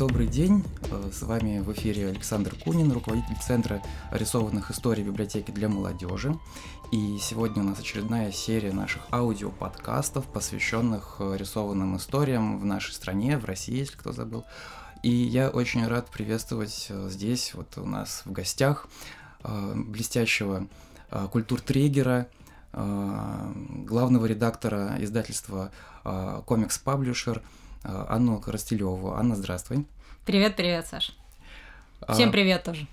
Добрый день, э, с вами в эфире Александр Кунин, руководитель Центра рисованных историй библиотеки для молодежи. И сегодня у нас очередная серия наших аудиоподкастов, посвященных э, рисованным историям в нашей стране, в России, если кто забыл. И я очень рад приветствовать э, здесь, вот у нас в гостях, блестящего культур-трегера, главного редактора издательства «Комикс Паблишер», Анну Коростелеву. Анна, здравствуй. Привет, привет, Саш. А, Всем привет тоже.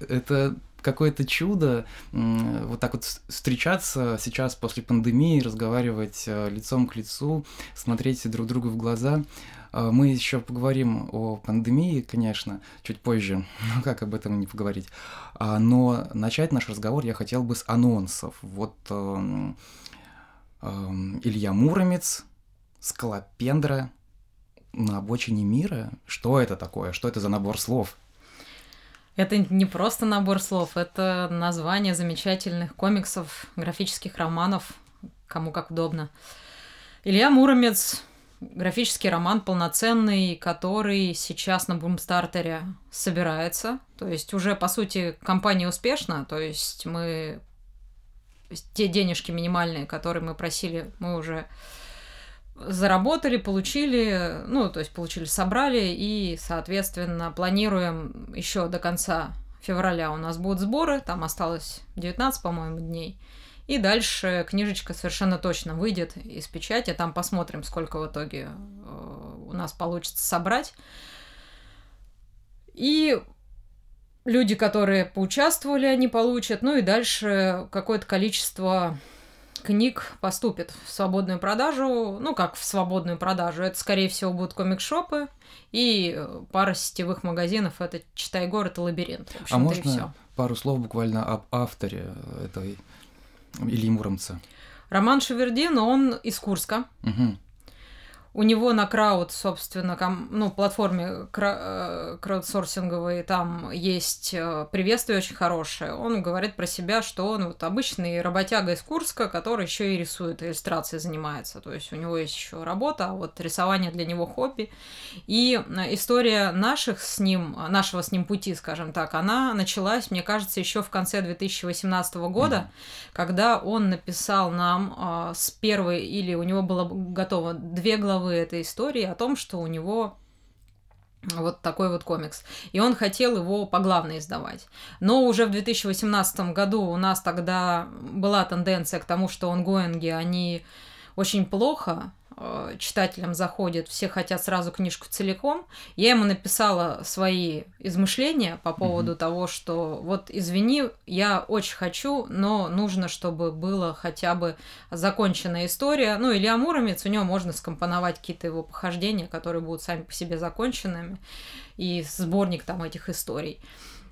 Это какое-то чудо вот так вот встречаться сейчас после пандемии, разговаривать э, лицом к лицу, смотреть друг другу в глаза. А, мы еще поговорим о пандемии, конечно, чуть позже. Ну как об этом не поговорить? Но начать наш разговор я хотел бы с анонсов. Вот эм, эм, Илья Муромец, Скалопендра на обочине мира? Что это такое? Что это за набор слов? Это не просто набор слов, это название замечательных комиксов, графических романов, кому как удобно. Илья Муромец, графический роман полноценный, который сейчас на бумстартере собирается. То есть уже, по сути, компания успешна, то есть мы те денежки минимальные, которые мы просили, мы уже заработали, получили, ну, то есть получили, собрали, и, соответственно, планируем еще до конца февраля у нас будут сборы, там осталось 19, по-моему, дней. И дальше книжечка совершенно точно выйдет из печати, там посмотрим, сколько в итоге э, у нас получится собрать. И люди, которые поучаствовали, они получат, ну и дальше какое-то количество книг поступит в свободную продажу. Ну, как в свободную продажу. Это, скорее всего, будут комик-шопы и пара сетевых магазинов. Это «Читай город» и «Лабиринт». А можно пару слов буквально об авторе этой Ильи Муромца? Роман Шевердин, он из Курска. Угу. У него на крауд, собственно, ком, ну, платформе кра- э, краудсорсинговой там есть э, приветствие очень хорошее. Он говорит про себя, что он вот обычный работяга из Курска, который еще и рисует, иллюстрацией занимается. То есть у него есть еще работа, а вот рисование для него хобби. И э, история наших с ним, нашего с ним пути, скажем так, она началась, мне кажется, еще в конце 2018 года, mm-hmm. когда он написал нам с первой, или у него было готово две главы главы этой истории о том, что у него вот такой вот комикс. И он хотел его поглавно издавать. Но уже в 2018 году у нас тогда была тенденция к тому, что онгоинги, они очень плохо Э, читателям заходит, все хотят сразу книжку целиком. Я ему написала свои измышления по поводу угу. того, что вот извини, я очень хочу, но нужно, чтобы было хотя бы законченная история. Ну, Илья Муромец, у него можно скомпоновать какие-то его похождения, которые будут сами по себе законченными, и сборник там этих историй.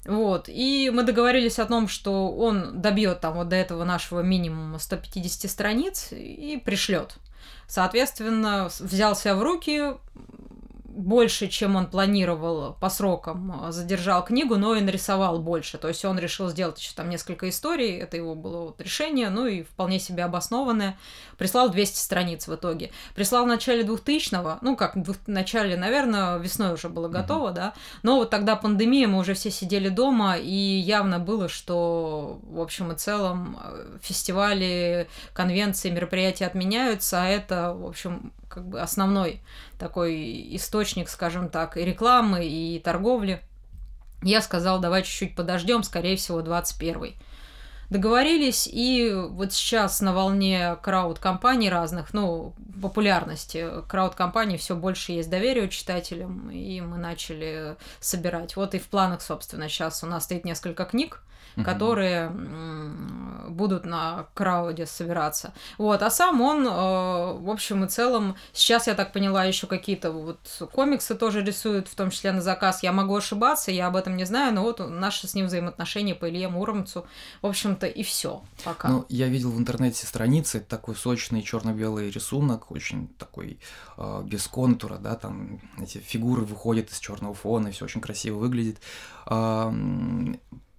Вот. И мы договорились о том, что он добьет там вот до этого нашего минимума 150 страниц и пришлет. Соответственно, взял себя в руки, больше, чем он планировал по срокам, задержал книгу, но и нарисовал больше. То есть он решил сделать еще там несколько историй, это его было вот решение, ну и вполне себе обоснованное. Прислал 200 страниц в итоге. Прислал в начале 2000-го, ну как в начале, наверное, весной уже было готово, mm-hmm. да. Но вот тогда пандемия, мы уже все сидели дома, и явно было, что в общем и целом э, фестивали, конвенции, мероприятия отменяются, а это, в общем, как бы основной такой источник, скажем так, и рекламы, и торговли. Я сказал, давай чуть-чуть подождем, скорее всего, 21 договорились, и вот сейчас на волне крауд-компаний разных, ну, популярности крауд-компаний все больше есть доверие читателям, и мы начали собирать. Вот и в планах, собственно, сейчас у нас стоит несколько книг, угу. которые будут на крауде собираться. Вот, а сам он, э, в общем и целом, сейчас, я так поняла, еще какие-то вот комиксы тоже рисует, в том числе на заказ. Я могу ошибаться, я об этом не знаю, но вот наши с ним взаимоотношения по Илье Муромцу, в общем-то, и все пока. Ну, я видел в интернете страницы, такой сочный черно-белый рисунок, очень такой э, без контура, да, там эти фигуры выходят из черного фона, и все очень красиво выглядит. Э,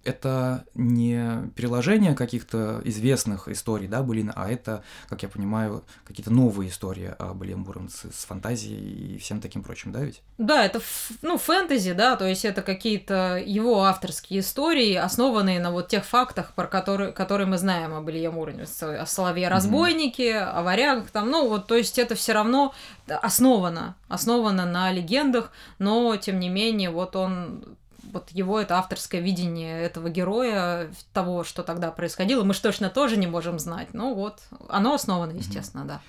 это не переложение каких-то известных историй, да, Былина, а это, как я понимаю, какие-то новые истории об Илье Муромце с фантазией и всем таким прочим, да, ведь? Да, это, ну, фэнтези, да, то есть это какие-то его авторские истории, основанные на вот тех фактах, про которые, которые мы знаем об Илье Муромце, о Соловье-разбойнике, mm-hmm. о варягах, там, ну, вот, то есть это все равно основано, основано на легендах, но, тем не менее, вот он вот его это авторское видение этого героя, того, что тогда происходило, мы же точно тоже не можем знать. Ну вот, оно основано, естественно, mm-hmm. да.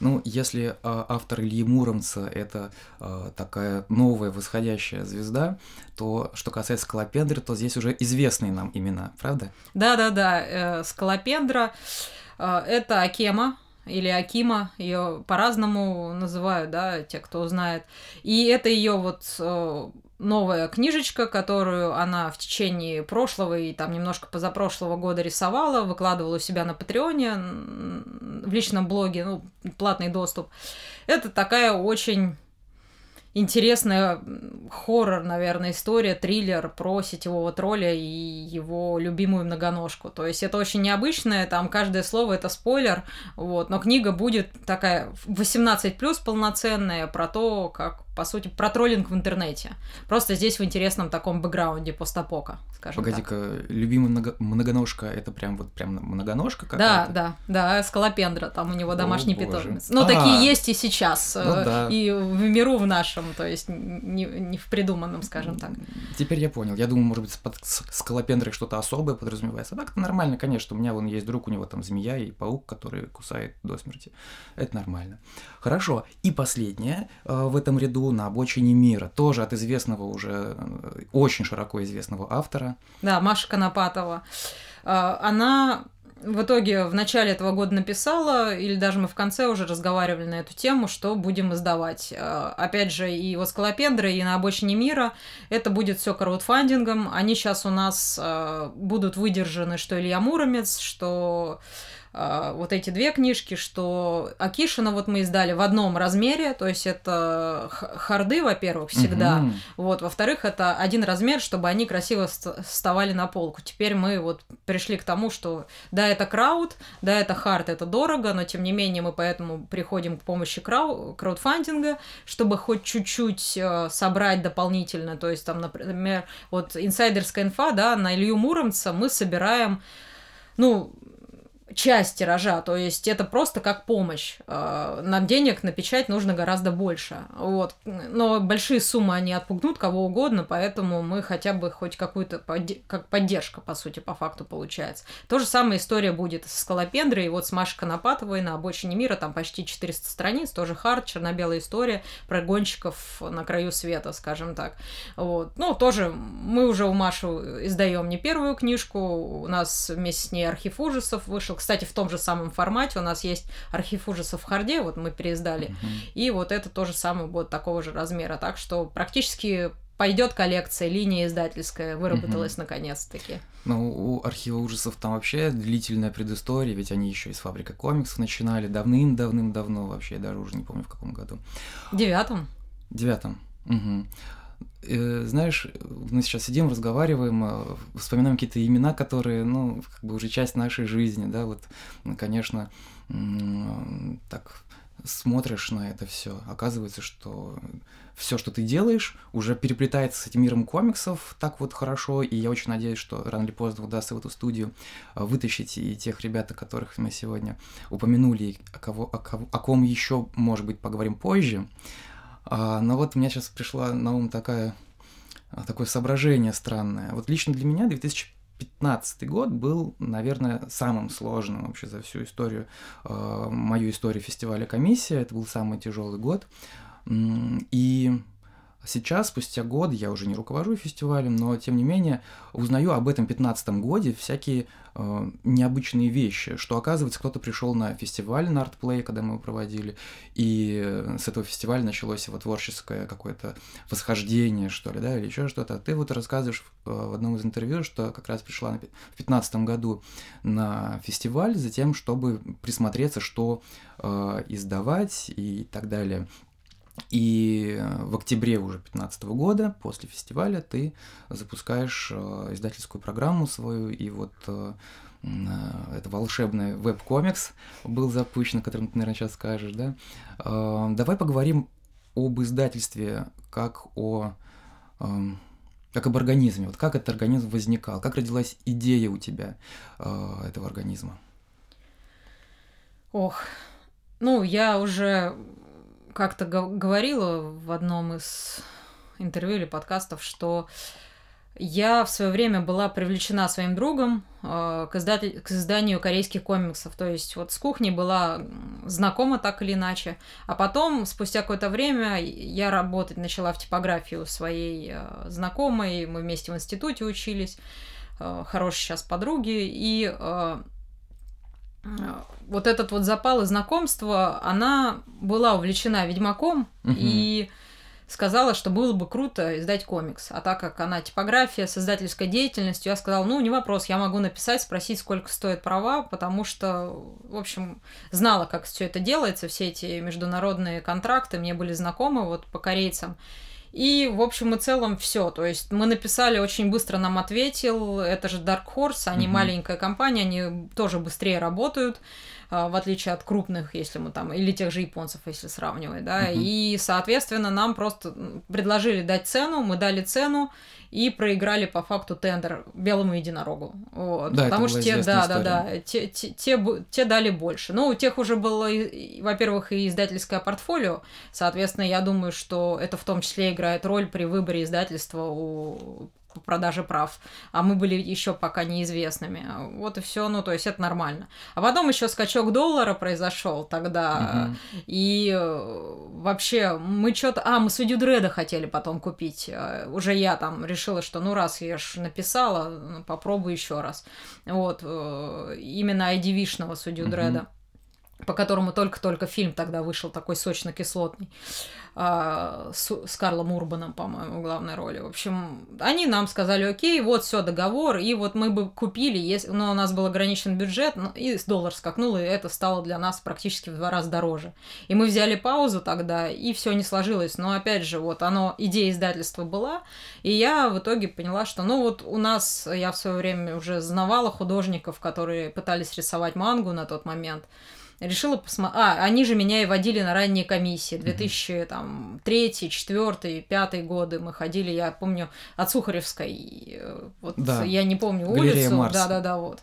Ну, если э, автор Ильи Муромца это э, такая новая восходящая звезда, то что касается Скалопендры, то здесь уже известные нам имена, правда? Да-да-да, э, Скалопендра э, это Акема, или Акима, ее по-разному называют, да, те, кто знает. И это ее вот э, новая книжечка, которую она в течение прошлого и там немножко позапрошлого года рисовала, выкладывала у себя на Патреоне, в личном блоге, ну, платный доступ. Это такая очень интересная хоррор, наверное, история, триллер про сетевого тролля и его любимую многоножку. То есть это очень необычное, там каждое слово это спойлер, вот, но книга будет такая 18 плюс полноценная про то, как по сути, про троллинг в интернете. Просто здесь в интересном таком бэкграунде постапока, скажем Погоди-ка, любимый много... многоножка, это прям вот прям многоножка какая-то? Да, да, да, скалопендра, там у него домашний О, питомец. Ну, а, такие есть и сейчас, ну, э, да. и в миру в нашем, то есть не, не в придуманном, скажем так. Теперь я понял. Я думаю, может быть, под скалопендрой что-то особое подразумевается. Так-то нормально, конечно. У меня вон есть друг, у него там змея и паук, который кусает до смерти. Это нормально. Хорошо. И последнее э, в этом ряду на обочине мира, тоже от известного уже, э, очень широко известного автора. Да, Маша Конопатова. А, она в итоге в начале этого года написала, или даже мы в конце уже разговаривали на эту тему, что будем издавать. А, опять же, и у Скалопендры, и на обочине мира это будет все краудфандингом. Они сейчас у нас а, будут выдержаны, что Илья Муромец, что а, вот эти две книжки, что Акишина вот мы издали в одном размере, то есть это харды, во-первых, всегда, угу. вот, во-вторых, это один размер, чтобы они красиво вставали на полку. Теперь мы вот пришли к тому, что да, это крауд, да, это хард, это дорого, но тем не менее мы поэтому приходим к помощи крау краудфандинга, чтобы хоть чуть-чуть э, собрать дополнительно, то есть там, например, вот инсайдерская инфа, да, на Илью Муромца мы собираем ну, часть тиража, то есть это просто как помощь. А, нам денег на печать нужно гораздо больше. Вот. Но большие суммы они отпугнут кого угодно, поэтому мы хотя бы хоть какую-то подде- как поддержка, по сути, по факту получается. То же самое история будет с Скалопендрой, и вот с Машей Конопатовой на обочине мира, там почти 400 страниц, тоже хард, черно-белая история про гонщиков на краю света, скажем так. Вот. Ну, тоже мы уже у Маши издаем не первую книжку, у нас вместе с ней архив ужасов вышел, кстати, в том же самом формате у нас есть архив ужасов в Харде, вот мы переиздали. Uh-huh. И вот это тоже самое будет такого же размера. Так что практически пойдет коллекция, линия издательская выработалась угу. наконец-таки. Ну, у архива ужасов там вообще длительная предыстория, ведь они еще из фабрика комиксов начинали давным-давным-давно, вообще я даже уже не помню в каком году. Девятом. Девятом. Угу. Э, знаешь, мы сейчас сидим, разговариваем, э, вспоминаем какие-то имена, которые, ну, как бы уже часть нашей жизни, да, вот, конечно, так смотришь на это все, оказывается, что все, что ты делаешь, уже переплетается с этим миром комиксов так вот хорошо, и я очень надеюсь, что рано или поздно удастся в эту студию э, вытащить и тех ребят, о которых мы сегодня упомянули, о, кого, о, кого, о ком еще, может быть, поговорим позже. А, но вот у меня сейчас пришла на ум такая, а, такое соображение странное. Вот лично для меня 2015 год был, наверное, самым сложным вообще за всю историю, э, мою историю фестиваля «Комиссия». Это был самый тяжелый год. И Сейчас, спустя год, я уже не руковожу фестивалем, но тем не менее узнаю об этом 15 годе всякие э, необычные вещи, что оказывается кто-то пришел на фестиваль на артплей, когда мы его проводили, и с этого фестиваля началось его творческое какое-то восхождение, что ли, да, или еще что-то. А ты вот рассказываешь э, в одном из интервью, что как раз пришла в 15 году на фестиваль за тем, чтобы присмотреться, что э, издавать и так далее. И в октябре уже 2015 года, после фестиваля, ты запускаешь э, издательскую программу свою, и вот э, э, это волшебный веб-комикс был запущен, о котором ты, наверное, сейчас скажешь, да? Давай поговорим об издательстве как о эм, как об организме. Вот как этот организм возникал, как родилась идея у тебя этого организма? Ох, ну, я уже как-то говорила в одном из интервью или подкастов, что я в свое время была привлечена своим другом э, к, издатель, к изданию корейских комиксов. То есть вот с кухней была знакома так или иначе. А потом, спустя какое-то время, я работать начала в типографии у своей э, знакомой. Мы вместе в институте учились. Э, хорошие сейчас подруги. И э, вот этот вот запал и знакомство, она была увлечена Ведьмаком угу. и сказала, что было бы круто издать комикс. А так как она типография с издательской деятельностью, я сказала, ну, не вопрос, я могу написать, спросить, сколько стоит права, потому что, в общем, знала, как все это делается, все эти международные контракты мне были знакомы вот по корейцам. И, в общем и целом, все. То есть мы написали, очень быстро нам ответил. Это же Dark Horse, они mm-hmm. маленькая компания, они тоже быстрее работают. А, в отличие от крупных, если мы там, или тех же японцев, если сравнивать, да, uh-huh. и, соответственно, нам просто предложили дать цену, мы дали цену и проиграли по факту тендер белому единорогу, вот, да, потому что те, да, история. да, да, те, те, те, те дали больше, ну, у тех уже было, во-первых, и издательское портфолио, соответственно, я думаю, что это в том числе играет роль при выборе издательства у по продаже прав, а мы были еще пока неизвестными. Вот и все, ну то есть это нормально. А потом еще скачок доллара произошел тогда, угу. и э, вообще мы что-то, а мы судью Дреда хотели потом купить. Э, уже я там решила, что ну раз я ж написала, ну, попробую еще раз. Вот э, именно ID-вишного судью угу. Дреда по которому только-только фильм тогда вышел, такой сочно-кислотный, а, с, с Карлом Урбаном, по-моему, в главной роли. В общем, они нам сказали, окей, вот все договор, и вот мы бы купили, если, но у нас был ограничен бюджет, ну, и доллар скакнул, и это стало для нас практически в два раза дороже. И мы взяли паузу тогда, и все не сложилось. Но опять же, вот оно, идея издательства была, и я в итоге поняла, что, ну вот у нас, я в свое время уже знавала художников, которые пытались рисовать мангу на тот момент, решила посмотреть... А, они же меня и водили на ранние комиссии. 2003, там, 4, 5 годы мы ходили, я помню, от Сухаревской. Э, вот да. я не помню улицу. Да-да-да, вот.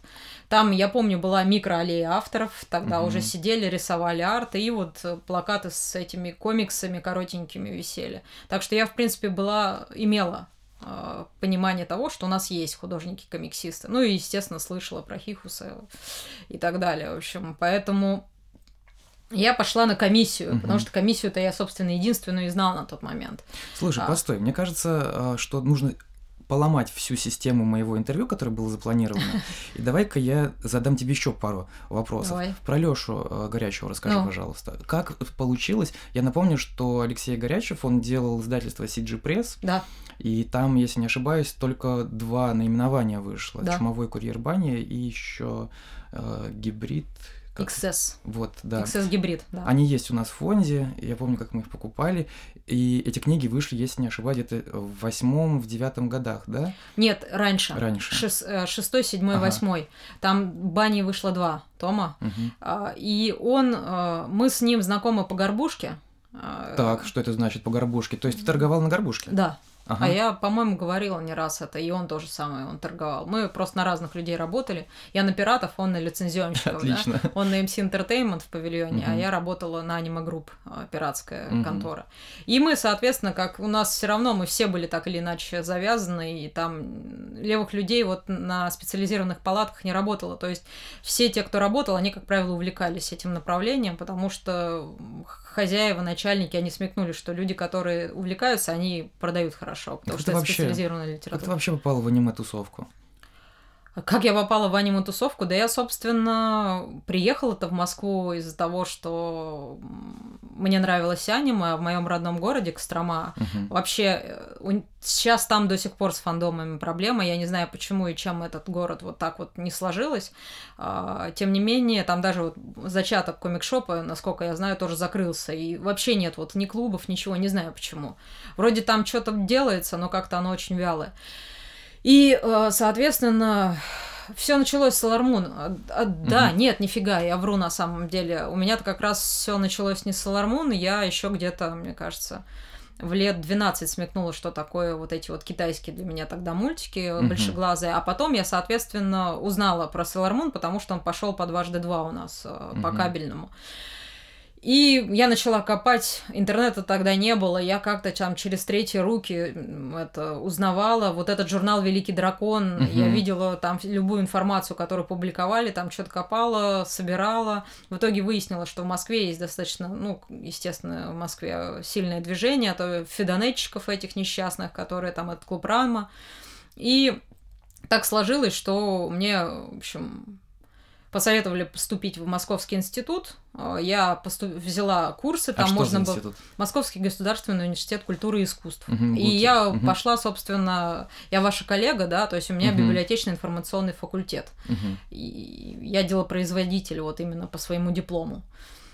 Там, я помню, была микроаллея авторов, тогда угу. уже сидели, рисовали арт, и вот плакаты с этими комиксами коротенькими висели. Так что я, в принципе, была, имела э, понимание того, что у нас есть художники-комиксисты. Ну и, естественно, слышала про Хихуса и так далее. В общем, поэтому я пошла на комиссию, угу. потому что комиссию-то я, собственно, единственную и знала на тот момент. Слушай, а. постой, мне кажется, а, что нужно поломать всю систему моего интервью, которое было запланировано. И давай-ка я задам тебе еще пару вопросов. Давай. Про Лёшу э, Горячего расскажи, ну. пожалуйста. Как получилось? Я напомню, что Алексей Горячев, он делал издательство CG Press. Да. И там, если не ошибаюсь, только два наименования вышло. Да. Чумовой курьер бани и еще э, гибрид как... XS. Вот, да. XS гибрид, да. Они есть у нас в фонде, я помню, как мы их покупали, и эти книги вышли, если не ошибаюсь, где-то в восьмом, в девятом годах, да? Нет, раньше. Раньше. Шес, э, шестой, седьмой, ага. восьмой. Там Бани вышло два тома, угу. и он, э, мы с ним знакомы по горбушке. Э, так, что это значит по горбушке? То есть ты торговал на горбушке? Да. Ага. А я, по-моему, говорила не раз это, и он тоже самое, он торговал. Мы просто на разных людей работали. Я на пиратов, он на лицензионщиков. Отлично. Да? Он на MC Entertainment в павильоне, угу. а я работала на Anima Group, а, пиратская угу. контора. И мы, соответственно, как у нас все равно мы все были так или иначе завязаны, и там левых людей вот на специализированных палатках не работало. То есть все те, кто работал, они, как правило, увлекались этим направлением, потому что хозяева, начальники, они смекнули, что люди, которые увлекаются, они продают хорошо, потому как что это вообще, специализированная литература. Как ты вообще попала в аниме-тусовку? Как я попала в аниме-тусовку? Да я, собственно, приехала-то в Москву из-за того, что мне нравилось аниме, а в моем родном городе, Кострома, Мгм. вообще э, сейчас там до сих пор с фандомами проблема. Я не знаю, почему и чем этот город вот так вот не сложилось. А, Тем не менее, там даже вот зачаток комикшопа, насколько я знаю, тоже закрылся. И вообще нет вот ни клубов, ничего, не знаю почему. Вроде там что-то делается, но как-то оно очень вялое. И, э, соответственно, все началось с Солармун. А, а, Да, Мгм. нет, нифига, я вру на самом деле. У меня-то как раз все началось не с Солармун, я еще где-то, мне кажется, в лет 12 смекнула, что такое вот эти вот китайские для меня тогда мультики Мгм. большеглазые. А потом я, соответственно, узнала про Sailor потому что он пошел по дважды два у нас э, по кабельному. И я начала копать, интернета тогда не было, я как-то там через третьи руки это узнавала. Вот этот журнал «Великий дракон», Мгм. я видела там любую информацию, которую публиковали, там что-то копала, собирала. В итоге выяснила, что в Москве есть достаточно, ну, естественно, в Москве сильное движение, а то фидонетчиков этих несчастных, которые там от клуб Рама. И так сложилось, что мне, в общем, посоветовали поступить в Московский институт. Э, Я посту- взяла курсы, А там что можно было... институт? Московский государственный университет культуры и искусств. Мгм, И гуки. я Мгм. пошла, собственно, я ваша коллега, да, то есть у меня Мгм. библиотечно-информационный факультет. Мгм. И я делопроизводитель вот именно по своему диплому.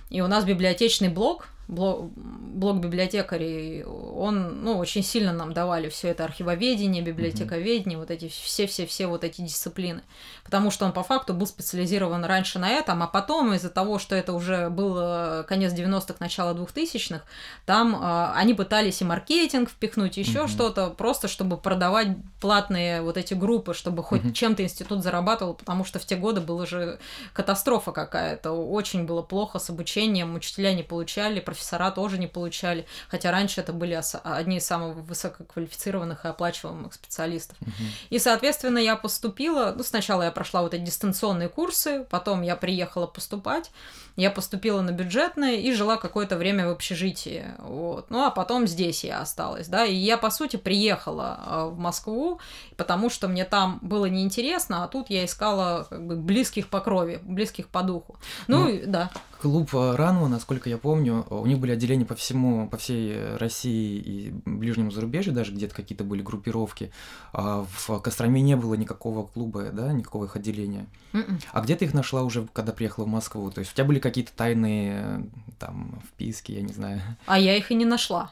И у нас библиотечный блок, блок, блок библиотекарей, он, ну, очень сильно нам давали все это архивоведение, библиотековедение, вот эти все-все-все вот эти дисциплины. Потому что он по факту был специализирован раньше на этом, а потом из-за того, что это уже был э, конец 90-х, начало 2000-х, там э, они пытались и маркетинг впихнуть, еще Мгм. что-то, просто чтобы продавать платные вот эти группы, чтобы хоть Мгм. чем-то институт зарабатывал, потому что в те годы была же катастрофа какая-то. Очень было плохо с обучением, учителя не получали, профессора тоже не получали, хотя раньше это были одни из самых высококвалифицированных и оплачиваемых специалистов. Мгм. И, соответственно, я поступила, ну, сначала я прошла вот эти дистанционные курсы, потом я приехала поступать, я поступила на бюджетное и жила какое-то время в общежитии, вот. Ну, а потом здесь я осталась, да, и я, по сути, приехала э, в Москву, потому что мне там было неинтересно, а тут я искала как бы близких по крови, близких по духу. Ну, Ну, да. Клуб э, Ранва, насколько я помню, у них были отделения по всему, по всей э, России и ближнему зарубежью, даже где-то какие-то были группировки. А в Костроме не было никакого клуба, да, никакого их отделения. М-м. А где ты их нашла уже, когда приехала в Москву? То есть у тебя были какие-то тайные э, там вписки, я не знаю. А я их и не нашла.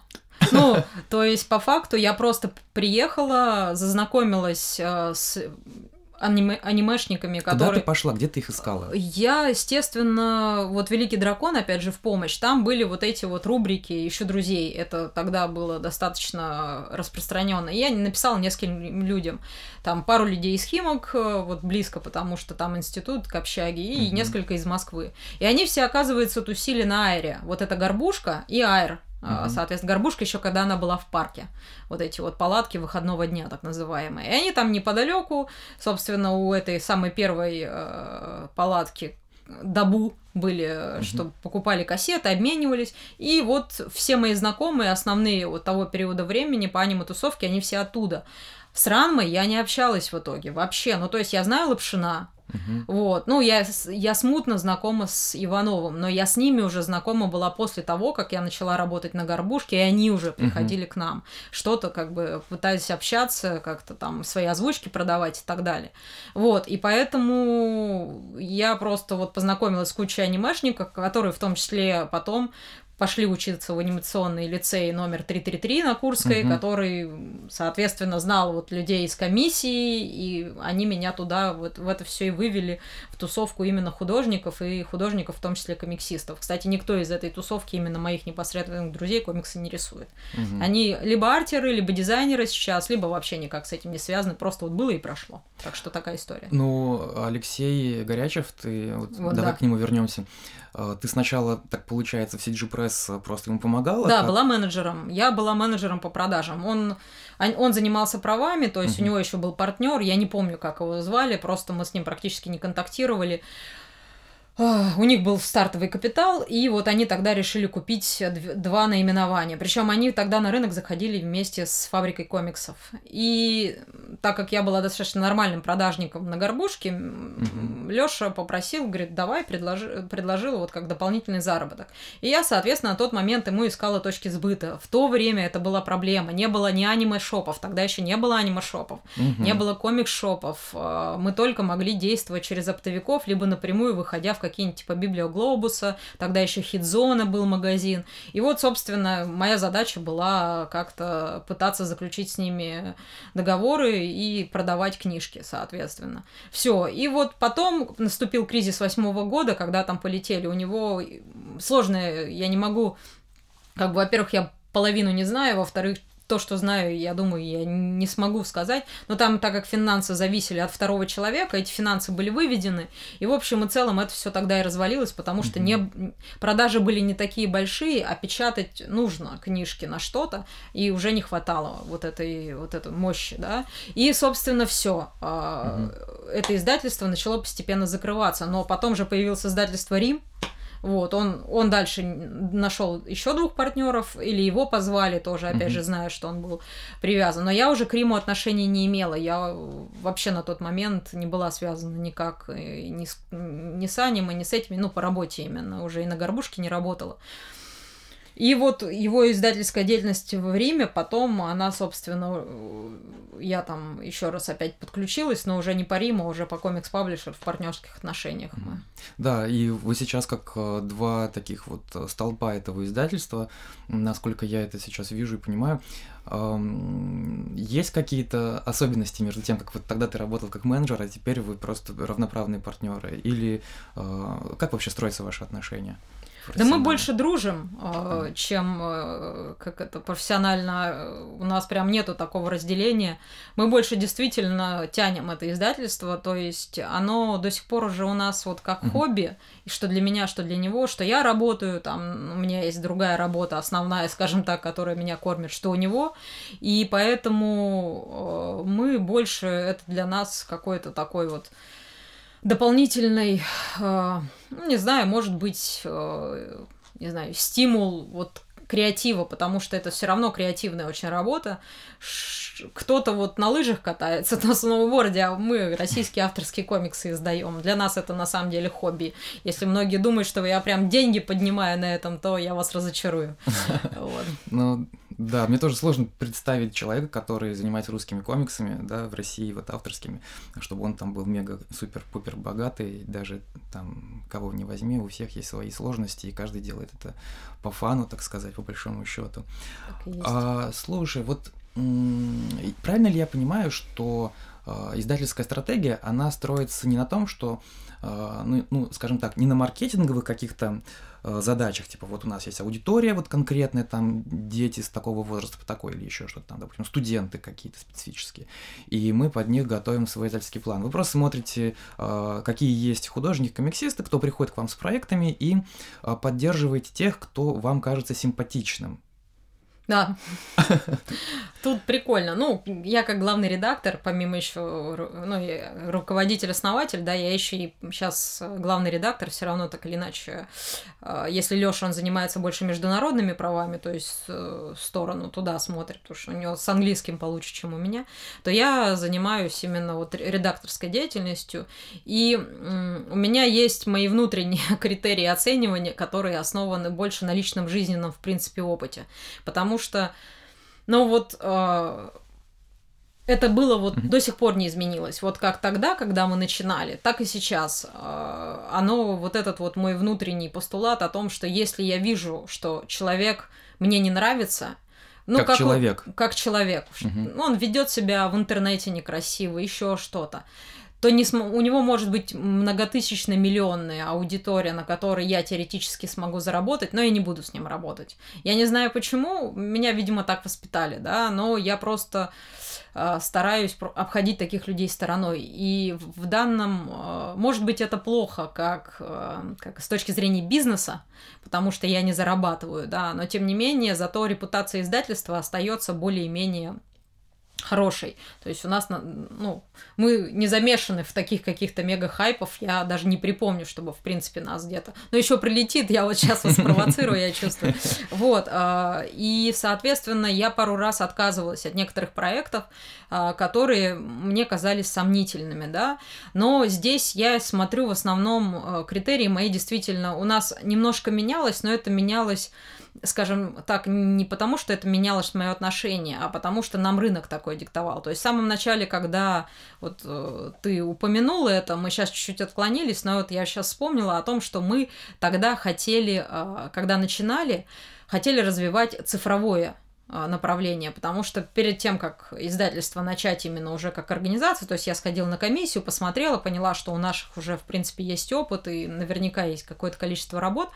Ну, то есть, по факту, я просто приехала, зазнакомилась э, с аниме- анимешниками, Куда ты которые... пошла? Где ты их искала? Я, естественно, вот Великий дракон, опять же, в помощь. Там были вот эти вот рубрики еще друзей. Это тогда было достаточно распространенно. Я написала нескольким людям. Там пару людей из Химок, э, вот близко, потому что там институт к общаге, и Мгм. несколько из Москвы. И они все, оказывается, тусили на Айре. Вот это Горбушка и Айр. Мгм. Соответственно, горбушка еще когда она была в парке. Вот эти вот палатки выходного дня, так называемые. И они там неподалеку, собственно, у этой самой первой э, палатки Дабу были, Мгм. что покупали кассеты, обменивались. И вот все мои знакомые, основные вот того периода времени по аниме-тусовке, они все оттуда. С Ранмой я не общалась в итоге вообще. Ну, то есть я знаю Лапшина, Мгм. вот, ну, я, я смутно знакома с Ивановым, но я с ними уже знакома была после того, как я начала работать на горбушке, и они уже приходили к нам. Что-то как бы пытались общаться, как-то там свои озвучки продавать и так далее. Вот, и поэтому я просто вот познакомилась с кучей анимешников, которые в том числе потом пошли учиться в анимационный лицей номер 333 на Курской, Мгм. который, соответственно, знал вот людей из комиссии, и они меня туда вот в это все и вывели, в тусовку именно художников, и художников, в том числе комиксистов. Кстати, никто из этой тусовки, именно моих непосредственных друзей, комиксы не рисует. Мгм. Они либо артеры, либо дизайнеры сейчас, либо вообще никак с этим не связаны, просто вот было и прошло. Так что такая история. Ну, Алексей Горячев, ты вот Вот давай да. к нему вернемся. Э, Ты сначала, так получается, в CG Press просто ему помогала? Да, как- была менеджером. Я была менеджером по продажам. Он, он занимался правами, то есть Мгм. у него еще был партнер, я не помню, как его звали, просто мы с ним практически не контактировали. У них был стартовый капитал, и вот они тогда решили купить два наименования. Причем они тогда на рынок заходили вместе с фабрикой комиксов. И так как я была достаточно нормальным продажником на горбушке, mm-hmm. Лёша попросил, говорит, давай, предложи, предложил вот как дополнительный заработок. И я, соответственно, на тот момент ему искала точки сбыта. В то время это была проблема. Не было ни аниме-шопов, тогда еще не было аниме-шопов, mm-hmm. не было комик-шопов. А, мы только могли действовать через оптовиков, либо напрямую выходя в какие-нибудь типа Библиоглобуса, тогда еще Хитзона был магазин. И вот, собственно, моя задача была как-то пытаться заключить с ними договоры и продавать книжки, соответственно. Все. И вот потом наступил кризис восьмого года, когда там полетели. У него сложное, я не могу, как бы, во-первых, я половину не знаю, во-вторых, то, что знаю, я думаю, я не смогу сказать. Но там, так как финансы зависели от второго человека, эти финансы были выведены. И, в общем и целом, это все тогда и развалилось, потому что не, продажи были не такие большие, а печатать нужно книжки на что-то, и уже не хватало вот этой, вот этой мощи, да. И, собственно, все. Mm-hmm. Это издательство начало постепенно закрываться. Но потом же появилось издательство Рим, вот, он, он дальше нашел еще двух партнеров, или его позвали тоже, опять mm-hmm. же, зная, что он был привязан. Но я уже к Риму отношений не имела. Я вообще на тот момент не была связана никак э, ни с, ни с аниме, ни с этими, ну, по работе именно. Уже и на горбушке не работала. И вот его издательская деятельность в Риме, потом она, собственно, я там еще раз опять подключилась, но уже не по Риму, а уже по комикс паблишер в партнерских отношениях. Мы. Да, и вы сейчас как э, два таких вот э, столпа этого издательства, насколько я это сейчас вижу и понимаю, есть какие-то особенности между тем, как вот тогда ты работал как менеджер, а теперь вы просто равноправные партнеры? Или э, как вообще строятся ваши отношения? Да мы больше дружим, э, чем э, как это профессионально. У нас прям нету такого разделения. Мы больше действительно тянем это издательство, то есть оно до сих пор уже у нас вот как хобби, и что для меня, что для него, что я работаю, там у меня есть другая работа основная, скажем так, которая меня кормит, что у него, и поэтому э, мы больше это для нас какой-то такой вот дополнительный, э, ну, не знаю, может быть, э, не знаю, стимул вот креатива, потому что это все равно креативная очень работа. Кто-то вот на лыжах катается на сноуборде, а мы российские авторские комиксы издаем. Для нас это на самом деле хобби. Если многие думают, что я прям деньги поднимаю на этом, то я вас разочарую. Ну, да, мне тоже сложно представить человека, который занимается русскими комиксами, да, в России, вот авторскими, чтобы он там был мега-супер-пупер богатый, даже там кого не возьми, у всех есть свои сложности, и каждый делает это по фану, так сказать, по большому счету. А, слушай, вот правильно ли я понимаю, что э, издательская стратегия, она строится не на том, что, э, ну, ну, скажем так, не на маркетинговых каких-то Э, задачах, типа вот у нас есть аудитория вот конкретная, там дети с такого возраста по такой или еще что-то там, допустим, студенты какие-то специфические, и мы под них готовим свой издательский план. Вы просто смотрите, э, какие есть художники-комиксисты, кто приходит к вам с проектами, и э, поддерживаете тех, кто вам кажется симпатичным. Да. Тут прикольно. Ну, я как главный редактор, помимо еще ну, руководитель-основатель, да, я еще и сейчас главный редактор, все равно так или иначе. А, если Леша, он занимается больше международными правами, то есть э, сторону туда смотрит, потому что у него с английским получше, чем у меня, то я занимаюсь именно вот редакторской деятельностью. И у меня есть мои внутренние критерии оценивания, которые основаны больше на личном жизненном, в принципе, опыте. Потому что но вот э, это было вот mm-hmm. до сих пор не изменилось. Вот как тогда, когда мы начинали, так и сейчас. Э, оно, вот этот вот мой внутренний постулат о том, что если я вижу, что человек мне не нравится, ну, как, как человек. Он, как человек. Угу. Он ведет себя в интернете некрасиво, еще что-то то не см... у него может быть многотысячная миллионная аудитория, на которой я теоретически смогу заработать, но я не буду с ним работать. Я не знаю почему, меня, видимо, так воспитали, да, но я просто э, стараюсь обходить таких людей стороной. И в данном, э, может быть, это плохо, как, э, как с точки зрения бизнеса, потому что я не зарабатываю, да, но тем не менее, зато репутация издательства остается более-менее хороший. То есть у нас, ну, мы не замешаны в таких каких-то мега-хайпов. Я даже не припомню, чтобы, в принципе, нас где-то... Но еще прилетит, я вот сейчас вас провоцирую, я чувствую. Вот. А, и, соответственно, я пару раз отказывалась от некоторых проектов, а, которые мне казались сомнительными, да. Но здесь я смотрю в основном а, критерии мои действительно... У нас немножко менялось, но это менялось скажем так, не потому, что это менялось мое отношение, а потому что нам рынок такой диктовал. То есть в самом начале, когда вот э, ты упомянула это, мы сейчас чуть-чуть отклонились, но вот я сейчас вспомнила о том, что мы тогда хотели, э, когда начинали, хотели развивать цифровое э, направление, потому что перед тем, как издательство начать именно уже как организацию, то есть я сходила на комиссию, посмотрела, поняла, что у наших уже, в принципе, есть опыт и наверняка есть какое-то количество работ,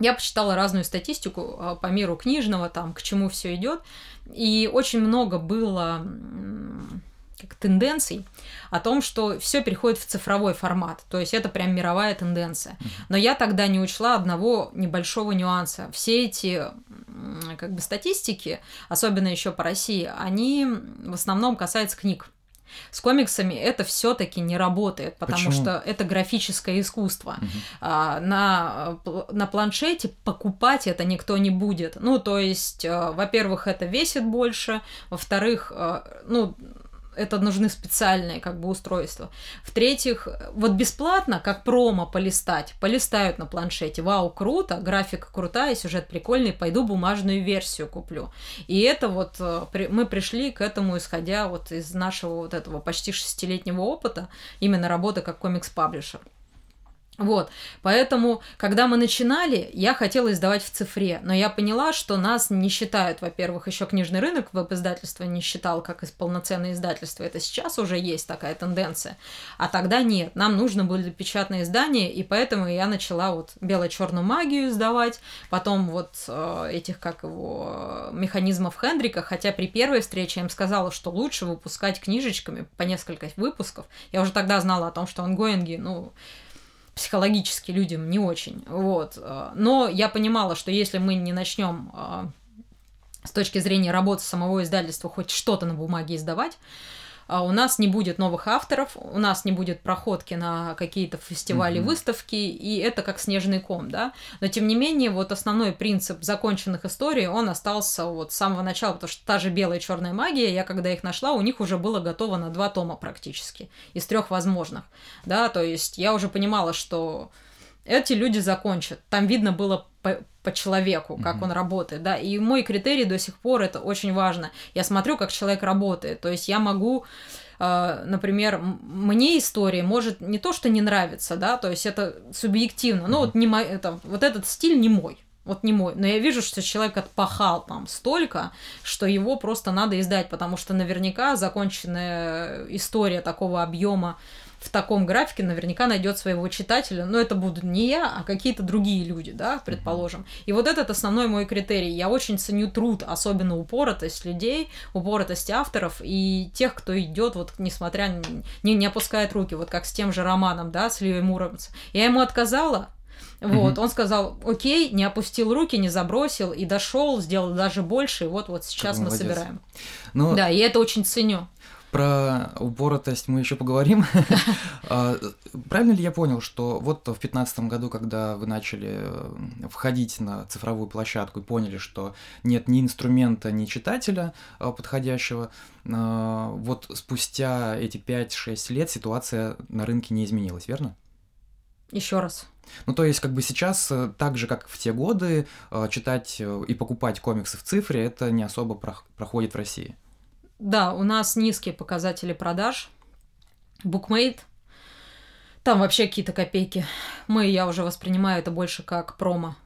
я почитала разную статистику а, по миру книжного, там, к чему все идет, и очень много было как тенденций о том, что все переходит в цифровой формат. То есть это прям мировая тенденция. Но я тогда не учла одного небольшого нюанса. Все эти как бы статистики, особенно еще по России, они в основном касаются книг. С комиксами это все-таки не работает, потому Почему? что это графическое искусство. Мгм. А, на, на планшете покупать это никто не будет. Ну, то есть, э, во-первых, это весит больше, во-вторых, э, ну, это нужны специальные как бы устройства. В-третьих, вот бесплатно, как промо полистать, полистают на планшете. Вау, круто, графика крутая, сюжет прикольный, пойду бумажную версию куплю. И это вот э, мы пришли к этому, исходя вот из нашего вот этого почти шестилетнего опыта, именно работы как комикс-паблишер. Вот, поэтому, когда мы начинали, я хотела издавать в цифре, но я поняла, что нас не считают, во-первых, еще книжный рынок веб-издательства не считал как из полноценное издательство, это сейчас уже есть такая тенденция, а тогда нет, нам нужно были печатные издания, и поэтому я начала вот бело-черную магию издавать, потом вот э, этих, как его, механизмов Хендрика, хотя при первой встрече я им сказала, что лучше выпускать книжечками по несколько выпусков, я уже тогда знала о том, что ангоинги, ну, психологически людям не очень. Вот. э, Но я понимала, что если мы не начнем э, с точки зрения работы самого издательства хоть что-то на бумаге издавать, у нас не будет новых авторов, у нас не будет проходки на какие-то фестивали, Мгм. выставки, и это как снежный ком, да. Но тем не менее, вот основной принцип законченных историй, он остался вот с самого начала, потому что та же белая и черная магия, я когда их нашла, у них уже было готово на два тома практически, из трех возможных, да, то есть я уже понимала, что эти люди закончат. Там видно было по, по человеку, как Мгм. он работает, да. И мой критерий до сих пор это очень важно. Я смотрю, как человек работает. То есть я могу э, например, мне история может не то, что не нравится, да, то есть это субъективно, ну вот не мой, это, вот этот стиль не мой, вот не мой, но я вижу, что человек отпахал там столько, что его просто надо издать, потому что наверняка законченная история такого объема в таком графике наверняка найдет своего читателя, но это будут не я, а какие-то другие люди, да, предположим. И вот этот основной мой критерий. Я очень ценю труд, особенно упоротость людей, упоротость авторов и тех, кто идет, вот несмотря не, не опускает руки, вот как с тем же романом, да, с Ливой Муромцем. Я ему отказала, вот, Мгм. он сказал, окей, не опустил руки, не забросил и дошел, сделал даже больше, и вот вот сейчас мы молодец. собираем. Ну, Да, и это очень ценю. Про упоротость мы еще поговорим. А, Правильно ли я понял, что вот в 2015 году, когда вы начали э, входить на цифровую площадку и поняли, что нет ни инструмента, ни читателя э, подходящего, э, вот спустя эти 5-6 лет ситуация на рынке не изменилась, верно? Еще раз. Ну, то есть, как бы сейчас, так же, как в те годы, читать и покупать комиксы в цифре, это не особо прох- проходит в России. Да, у нас низкие показатели продаж. Букмейт. Там вообще какие-то копейки. Мы, я уже воспринимаю это больше как промо.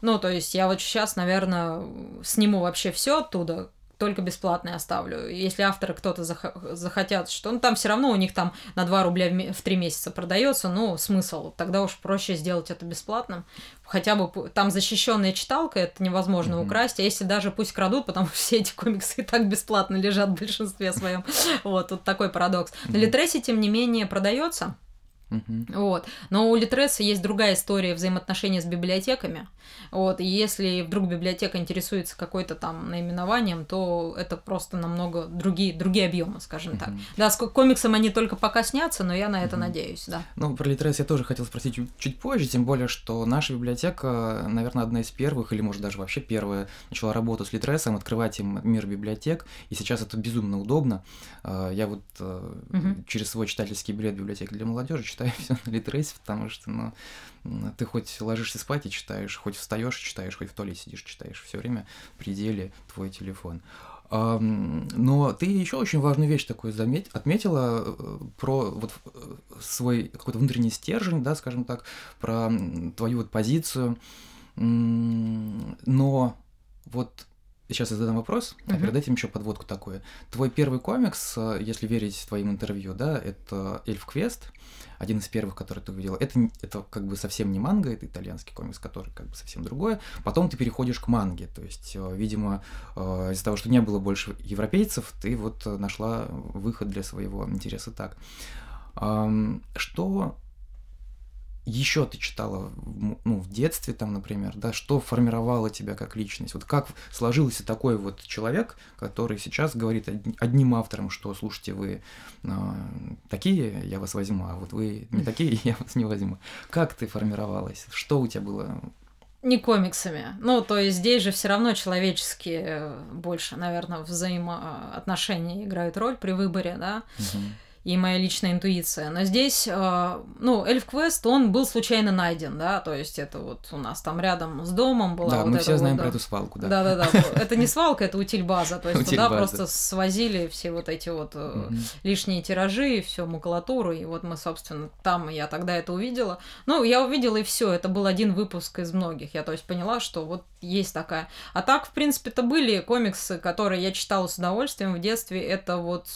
Ну, то есть я вот сейчас, наверное, сниму вообще все оттуда, только бесплатное оставлю. Если авторы кто-то зах- захотят, что ну, там все равно у них там на 2 рубля в, в 3 месяца продается, ну, смысл. Тогда уж проще сделать это бесплатным. Хотя бы там защищенная читалка, это невозможно Мгм. украсть, а если даже пусть крадут, потому что все эти комиксы и так бесплатно лежат в большинстве своем. Вот, тут такой парадокс. На. Литресе, тем не менее, продается. Мгм. Вот. Но у Литреса есть другая история взаимоотношения с библиотеками. Вот. И если вдруг библиотека интересуется какой-то там наименованием, то это просто намного другие, другие объемы, скажем так. Мгм. Да, с ко- комиксом они только пока снятся, но я на это Мгм. надеюсь, да. Ну, про Литрес я тоже хотел спросить чуть, чуть позже, тем более, что наша библиотека, наверное, одна из первых, или, может, даже вообще первая, начала работу с Литресом, открывать им мир библиотек, и сейчас это безумно удобно. А, Я вот э, Мгм. через свой читательский билет библиотеки для молодежи читаю все на Литресе, потому что, ну, ты хоть ложишься спать и читаешь, хоть встаешь и читаешь, хоть в туалете сидишь, читаешь, все время в пределе твой телефон. Но ты еще очень важную вещь такую замет... отметила э, про вот э, свой какой-то внутренний стержень, да, скажем так, про твою вот позицию. Но вот сейчас я задам вопрос, а Мгм. перед этим еще подводку такую. Твой первый комикс, э, если верить твоим интервью, да, это Эльф Квест, один из первых, который ты увидел. Это, это как бы совсем не манга, это итальянский комикс, который как бы совсем другое. Потом ты переходишь к манге, то есть, э, видимо, э, из-за того, что не было больше европейцев, ты вот нашла выход для своего интереса так. Что еще ты читала ну, в детстве, там, например, да, что формировало тебя как личность? Вот как сложился такой вот человек, который сейчас говорит од- одним автором, что, слушайте, вы а, такие, я вас возьму, а вот вы не такие, я вас не возьму. Как ты формировалась? Что у тебя было? Не комиксами. Ну, то есть здесь же все равно человеческие э, больше, наверное, взаимоотношения играют роль при выборе, да. Мгм. И моя личная интуиция. Но здесь, э, ну, Эльф Квест, он был случайно найден, да, то есть это вот у нас там рядом с домом была Да, вот мы все вот, знаем да. про эту свалку, да. Да-да-да, это не свалка, это утильбаза, то есть туда просто свозили все вот эти вот э, лишние тиражи, всю макулатуру, и вот мы, собственно, там я тогда это увидела. Ну, я увидела и все, это был один выпуск из многих, я то есть поняла, что вот есть такая. А так, в принципе-то были комиксы, которые я читала с удовольствием в детстве, это вот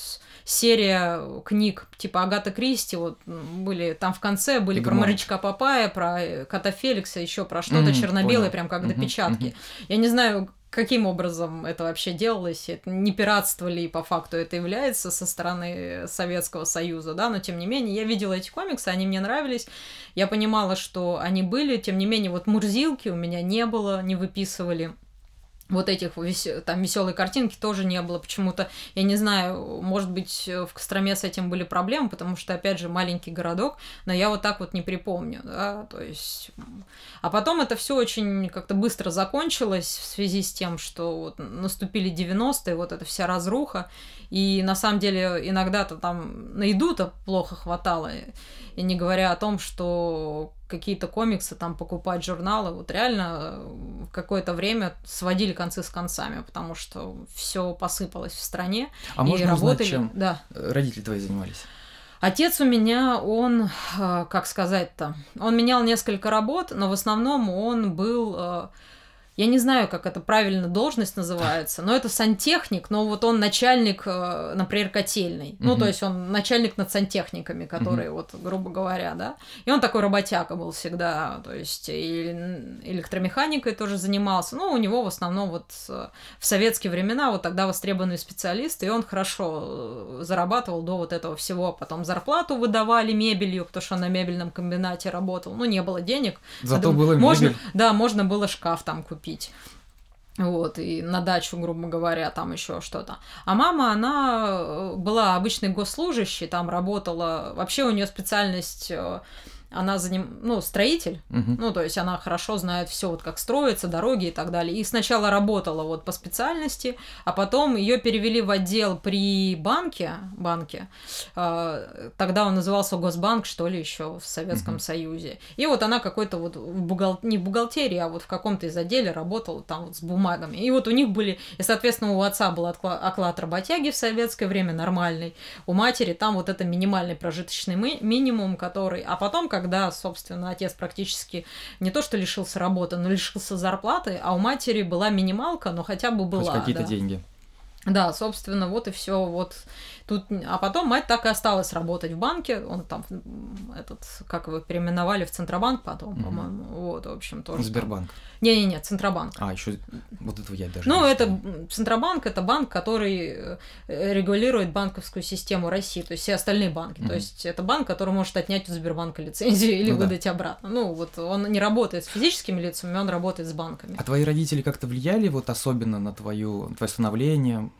серия книг типа Агата Кристи, вот были там в конце были про Игмон. морячка Папая, про э, кота Феликса, еще про что-то Мгм, черно-белое, прям как Мгм, допечатки. мгм. Я не знаю, каким образом это вообще делалось, это не пиратство ли по факту это является со стороны Советского Союза, да, но тем не менее я видела эти комиксы, они мне нравились, я понимала, что они были, тем не менее вот Мурзилки у меня не было, не выписывали. Вот этих там веселые картинки тоже не было почему-то. Я не знаю, может быть, в Костроме с этим были проблемы, потому что, опять же, маленький городок, но я вот так вот не припомню, да, то есть... А потом это все очень как-то быстро закончилось в связи с тем, что вот наступили 90-е, вот эта вся разруха, и на самом деле иногда-то там на еду-то плохо хватало, и не говоря о том, что какие-то комиксы там покупать журналы, вот реально э, в какое-то время сводили концы с концами, потому что все посыпалось в стране, А и можно узнать, работали... чем Да. родители твои занимались? Отец у меня, он, э, как сказать-то, он менял несколько работ, но в основном он был, э, я не знаю, как это правильно должность называется, но это сантехник, но вот он начальник, э, например, котельной. Ну, то есть он начальник над сантехниками, которые, вот, грубо говоря, да. И он такой работяга был всегда, то есть и электромеханикой тоже занимался. Ну, у него в основном вот э, в советские времена вот тогда востребованные специалисты, и он хорошо э, зарабатывал до вот этого всего. Потом зарплату выдавали мебелью, потому что он на мебельном комбинате работал. Ну, не было денег. Зато было можно, мебель. Да, можно было шкаф там купить. Вот, и на дачу, грубо говоря, там еще что-то. А мама, она э, была обычной госслужащей, там работала. Вообще у нее специальность, э, она за ним, ну, строитель. Мгм. Ну, то есть она хорошо знает все, вот как строятся дороги и так далее. И сначала работала вот по специальности, а потом ее перевели в отдел при банке, банке. А, Тогда он назывался Госбанк, что ли, еще в Советском Мгм. Союзе. И вот она какой-то вот в бухгал... не в бухгалтерии, а вот в каком-то из отделе работала там вот с бумагами. И вот у них были, и, соответственно, у отца был оклад работяги в советское время нормальный, у матери там вот это минимальный прожиточный ми- минимум, который... А потом, когда, собственно, отец практически не то что лишился работы, но лишился зарплаты, а у матери была минималка, но хотя бы была. Хоть какие-то да. деньги. Да, собственно, вот и все. Вот тут, а потом мать так и осталась работать в банке. Он там этот, как его переименовали в Центробанк потом, mm-hmm. по-моему. Вот, в общем, тоже. Сбербанк. Не-не-не, Центробанк. А, еще вот этого я даже. Ну, это Центробанк это банк, который э, регулирует банковскую систему России, то есть все остальные банки. Mm-hmm. То есть это банк, который может отнять у Сбербанка лицензию или ну, выдать да. обратно. Ну, вот он не работает с физическими лицами, он работает с банками. А твои родители как-то влияли вот особенно на твою, твое становление,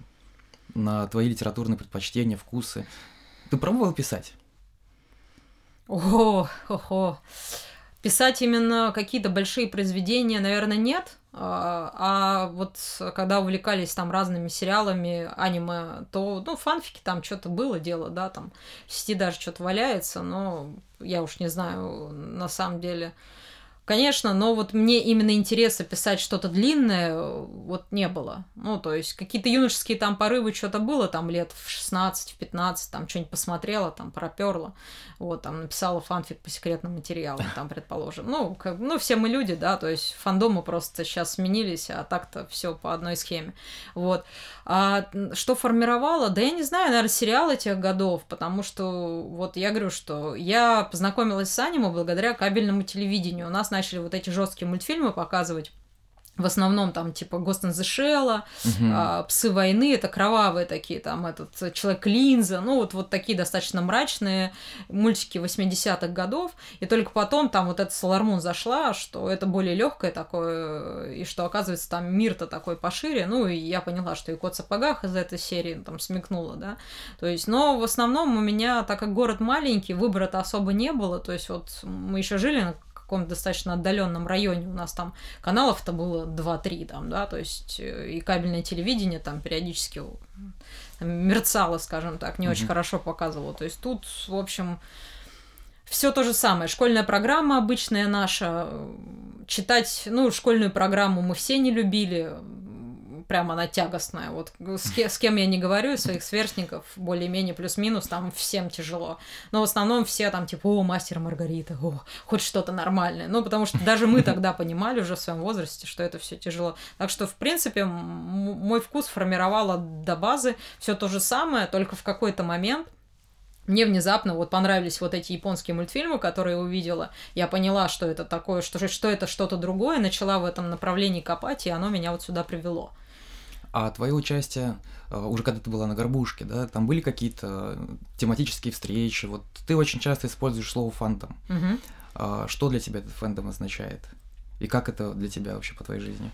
на твои литературные предпочтения, вкусы. Ты пробовал писать? О, хо-хо. Писать именно какие-то большие произведения, наверное, нет. А, а вот когда увлекались там разными сериалами, аниме, то, ну, фанфики там что-то было дело, да, там в сети даже что-то валяется, но я уж не знаю, на самом деле. Конечно, но вот мне именно интереса писать что-то длинное э, вот не было. Ну, то есть какие-то юношеские там порывы, что-то было там лет в 16, в 15, там что-нибудь посмотрела, там проперла, вот, там написала фанфик по секретным материалам, там, предположим. Ну, как, ну, все мы люди, да, то есть фандомы просто сейчас сменились, а так-то все по одной схеме. Вот. А что формировало? Да я не знаю, наверное, сериалы тех годов, потому что вот я говорю, что я познакомилась с аниме благодаря кабельному телевидению. У нас начали вот эти жесткие мультфильмы показывать. В основном там типа Ghost in the Shell, угу. а, Псы войны, это кровавые такие, там этот Человек Линза, ну вот, вот такие достаточно мрачные мультики 80-х годов, и только потом там вот эта Солармун зашла, что это более легкое такое, и что оказывается там мир-то такой пошире, ну и я поняла, что и Кот в сапогах из этой серии там смекнула, да, то есть, но в основном у меня, так как город маленький, выбора-то особо не было, то есть вот мы еще жили на каком-то достаточно отдаленном районе у нас там каналов-то было 2-3 там, да, то есть э, и кабельное телевидение там периодически там, мерцало, скажем так, не mm-hmm. очень хорошо показывало. То есть тут, в общем, все то же самое. Школьная программа обычная наша. Читать, ну, школьную программу мы все не любили прямо она тягостная. Вот с, кем, с кем я не говорю, из своих сверстников, более-менее плюс-минус, там всем тяжело. Но в основном все там типа, о, мастер Маргарита, о, хоть что-то нормальное. Ну, потому что даже мы тогда понимали уже в своем возрасте, что это все тяжело. Так что, в принципе, мой вкус формировала до базы все то же самое, только в какой-то момент мне внезапно вот понравились вот эти японские мультфильмы, которые я увидела. Я поняла, что это такое, что, что это что-то другое, начала в этом направлении копать, и оно меня вот сюда привело. А твое участие, э, уже когда ты была на горбушке, да, там были какие-то тематические встречи? Вот ты очень часто используешь слово фантом. Угу. Что для тебя этот фэндом означает? И как это для тебя вообще по твоей жизни?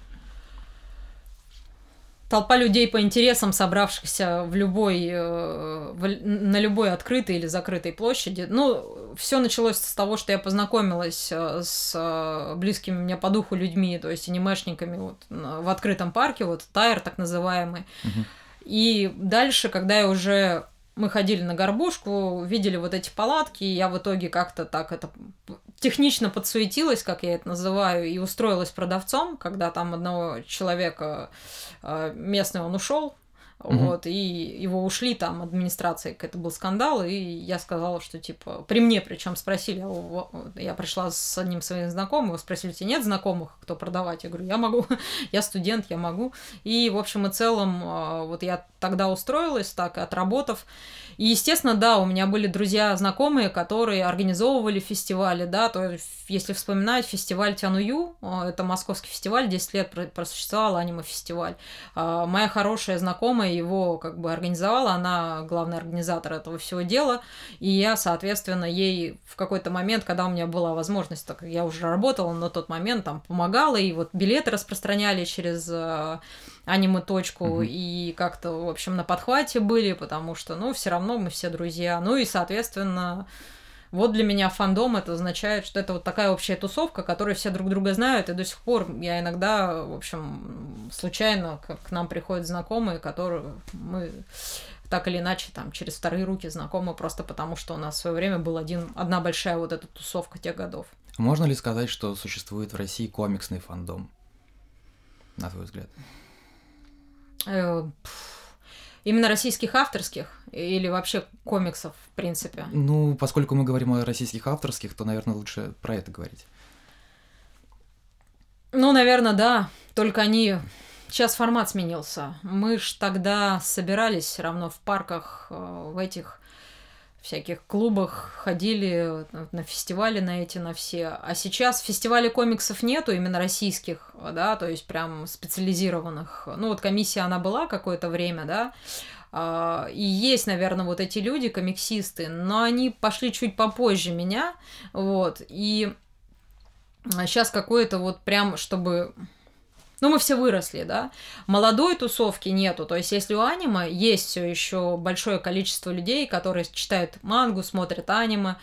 Толпа людей по интересам, собравшихся в любой, э, в, на любой открытой или закрытой площади. Ну, все началось с того, что я познакомилась э, с э, близкими мне по духу людьми, то есть анимешниками вот, в открытом парке, вот Тайр так называемый. Угу. И дальше, когда я уже мы ходили на горбушку, видели вот эти палатки, и я в итоге как-то так это технично подсуетилась, как я это называю, и устроилась продавцом, когда там одного человека э, местный он ушел, Угу. Вот, и его ушли, там, администрация, это был скандал, и я сказала, что, типа, при мне, причем спросили, я пришла с одним своим знакомым, спросили, тебе нет знакомых, кто продавать? Я говорю, я могу, я студент, я могу. И, в общем и целом, а, вот я тогда устроилась, так, отработав, и, естественно, да, у меня были друзья, знакомые, которые организовывали фестивали, да, то есть, если вспоминать фестиваль Тяную, а, это московский фестиваль, 10 лет просуществовал аниме-фестиваль. А, моя хорошая знакомая его как бы организовала, она главный организатор этого всего дела, и я, соответственно, ей в какой-то момент, когда у меня была возможность, так я уже работала на тот момент, там, помогала, и вот билеты распространяли через а, аниме-точку угу. и как-то, в общем, на подхвате были, потому что, ну, все равно мы все друзья. Ну и, соответственно, вот для меня фандом это означает, что это вот такая общая тусовка, которой все друг друга знают, и до сих пор я иногда, в общем, случайно к нам приходят знакомые, которые мы так или иначе там через вторые руки знакомы, просто потому что у нас в свое время был один, одна большая вот эта тусовка тех годов. Можно ли сказать, что существует в России комиксный фандом, на твой взгляд? Э, именно российских авторских или вообще комиксов, в принципе? Ну, поскольку мы говорим о российских авторских, то, наверное, лучше про это говорить. Ну, наверное, да. Только они Сейчас формат сменился. Мы ж тогда собирались все равно в парках, э, в этих всяких клубах ходили на фестивали на эти, на все. А сейчас фестивалей комиксов нету, именно российских, да, то есть прям специализированных. Ну вот комиссия, она была какое-то время, да, а, и есть, наверное, вот эти люди, комиксисты, но они пошли чуть попозже меня, вот, и сейчас какое-то вот прям, чтобы ну, мы все выросли, да. Молодой тусовки нету. То есть, если у аниме есть все еще большое количество людей, которые читают мангу, смотрят аниме,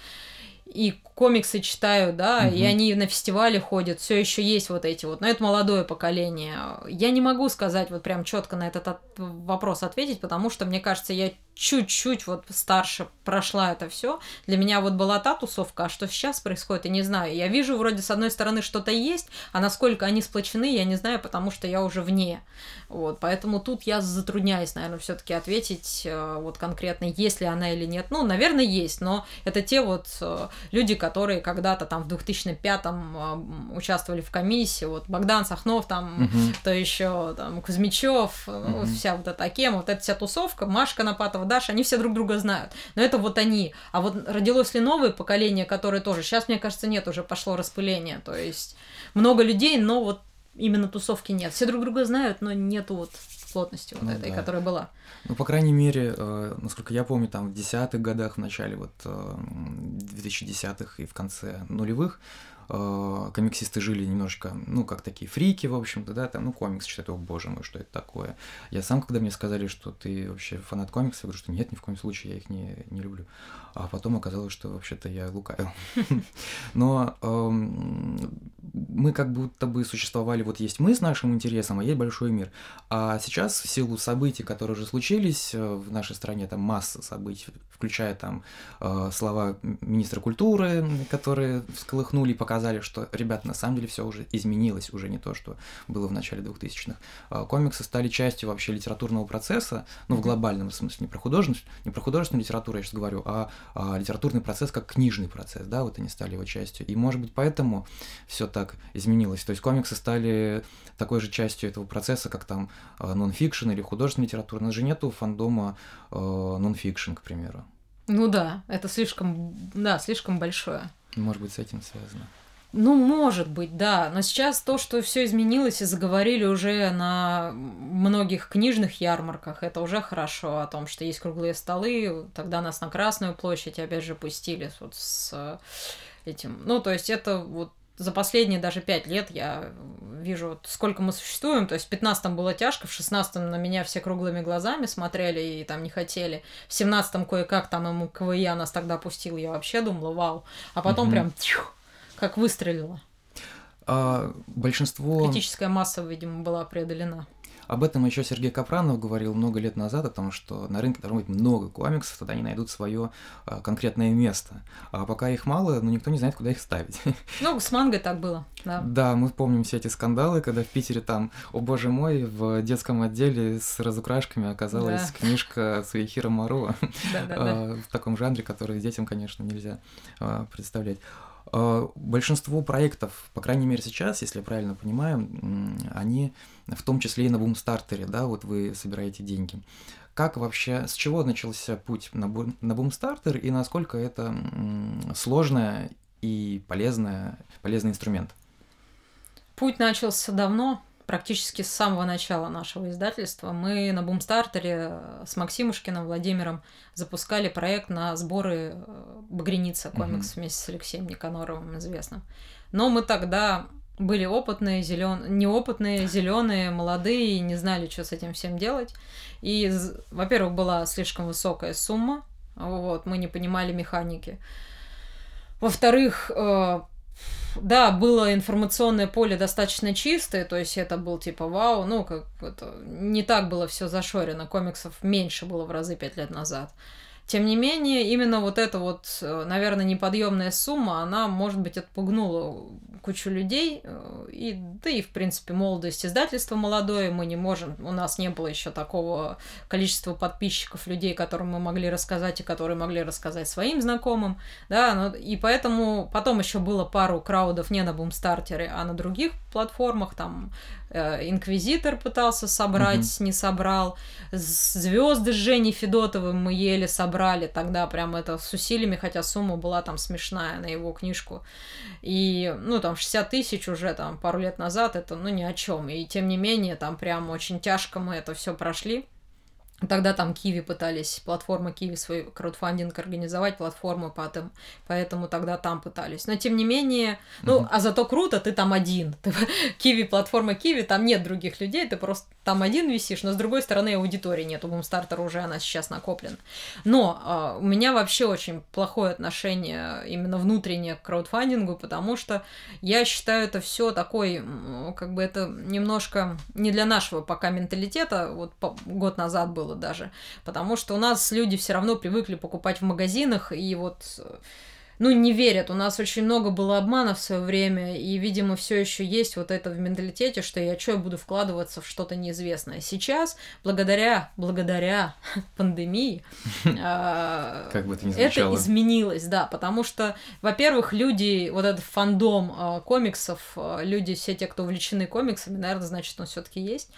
и комиксы читают, да, угу. и они на фестивале ходят, все еще есть вот эти вот, но это молодое поколение. Я не могу сказать вот прям четко на этот вопрос ответить, потому что мне кажется, я чуть-чуть вот старше прошла это все. Для меня вот была та тусовка, а что сейчас происходит, я не знаю. Я вижу вроде с одной стороны что-то есть, а насколько они сплочены, я не знаю, потому что я уже вне. Вот, поэтому тут я затрудняюсь, наверное, все-таки ответить э, вот конкретно, есть ли она или нет. Ну, наверное, есть, но это те вот э, люди, которые когда-то там в 2005-м э, участвовали в комиссии, вот Богдан Сахнов там, угу. то еще там Кузьмичев, угу. вся вот эта кема, вот эта вся тусовка, Машка Напатова, Даша, они все друг друга знают. Но это вот они. А вот родилось ли новое поколение, которое тоже... Сейчас, мне кажется, нет, уже пошло распыление. То есть много людей, но вот именно тусовки нет. Все друг друга знают, но нету вот плотности вот ну, этой, да. которая была. Ну, по крайней мере, э, насколько я помню, там в десятых годах, в начале вот э, 2010-х и в конце нулевых э, комиксисты жили немножко, ну, как такие фрики, в общем-то, да, там, ну, комикс читают, о, боже мой, что это такое. Я сам, когда мне сказали, что ты вообще фанат комиксов, я говорю, что нет, ни в коем случае, я их не, не люблю. А потом оказалось, что вообще-то я лукавил. Но эм, мы как будто бы существовали, вот есть мы с нашим интересом, а есть большой мир. А сейчас в силу событий, которые уже случились э, в нашей стране, там масса событий, включая там э, слова министра культуры, которые всколыхнули, показали, что, ребята, на самом деле все уже изменилось, уже не то, что было в начале 2000-х. Э, комиксы стали частью вообще литературного процесса, ну, в глобальном смысле, не про художественную, не про художественную литературу я сейчас говорю, а, а литературный процесс как книжный процесс, да, вот они стали его частью. И, может быть, поэтому все так изменилось. То есть комиксы стали такой же частью этого процесса, как там э, нон-фикшн или художественная литература. У нас же нету фандома э, нон-фикшн, к примеру. Ну да, это слишком, да, слишком большое. Может быть, с этим связано. Ну, может быть, да. Но сейчас то, что все изменилось и заговорили уже на многих книжных ярмарках, это уже хорошо о том, что есть круглые столы. Тогда нас на Красную площадь опять же пустили вот с этим. Ну, то есть это вот за последние даже пять лет я вижу, вот сколько мы существуем. То есть в 15-м было тяжко, в 16-м на меня все круглыми глазами смотрели и там не хотели. В 17-м кое-как там ему КВЯ нас тогда пустил, я вообще думала, вау. А потом угу. прям тьфу, как выстрелило. А, большинство... Критическая масса, видимо, была преодолена. Об этом еще Сергей Капранов говорил много лет назад, о том, что на рынке должно быть много комиксов, тогда они найдут свое а, конкретное место. А пока их мало, ну никто не знает, куда их ставить. Ну, с мангой так было, да. Да, мы помним все эти скандалы, когда в Питере там, о боже мой, в детском отделе с разукрашками оказалась да. книжка Суихира Маро а, в таком жанре, который детям, конечно, нельзя а, представлять. Э, большинство проектов, по крайней мере сейчас, если я правильно понимаю, они в том числе и на бумстартере, да, вот вы собираете деньги. Как вообще, с чего начался путь на, бум, на бумстартер и насколько это сложная и полезная, полезный инструмент? Путь начался давно, практически с самого начала нашего издательства. Мы на Бумстартере с Максимушкиным Владимиром запускали проект на сборы э, Багреница комикс угу. вместе с Алексеем Никаноровым известным. Но мы тогда были опытные, зеленые, неопытные, зеленые, молодые, не знали, что с этим всем делать. И, во-первых, была слишком высокая сумма, вот, мы не понимали механики. Во-вторых, э, да, было информационное поле достаточно чистое, то есть это был типа вау, ну, как это, не так было все зашорено, комиксов меньше было в разы пять лет назад. Тем не менее, именно вот эта вот, э, наверное, неподъемная сумма, она, может быть, отпугнула кучу людей, э, и, да и, в принципе, молодость издательства молодое, мы не можем, у нас не было еще такого количества подписчиков, людей, которым мы могли рассказать и которые могли рассказать своим знакомым, да, но, и поэтому потом еще было пару краудов не на Бумстартере, а на других платформах, там Инквизитор пытался собрать, угу. не собрал. Звезды с Женей Федотовым мы еле собрали тогда, прям это с усилиями, хотя сумма была там смешная на его книжку. И, ну, там 60 тысяч уже там пару лет назад, это, ну, ни о чем. И тем не менее, там прям очень тяжко мы это все прошли. Тогда там Киви пытались, платформа Киви свой краудфандинг организовать, платформу потом, поэтому тогда там пытались. Но тем не менее, ну, uh-huh. а зато круто, ты там один. Ты, Киви, платформа Киви, там нет других людей, ты просто там один висишь, но с другой стороны аудитории нет, у Бумстартера уже она сейчас накоплена. Но э, у меня вообще очень плохое отношение именно внутреннее к краудфандингу, потому что я считаю это все такой, как бы это немножко не для нашего пока менталитета, вот год назад был даже. Потому что у нас люди все равно привыкли покупать в магазинах, и вот ну, не верят. У нас очень много было обмана в свое время, и, видимо, все еще есть вот это в менталитете, что я что, я буду вкладываться в что-то неизвестное. Сейчас, благодаря, благодаря пандемии, а, это изменилось, да, потому что, во-первых, люди, вот этот фандом а, комиксов, а, люди, все те, кто увлечены комиксами, наверное, значит, он все-таки есть,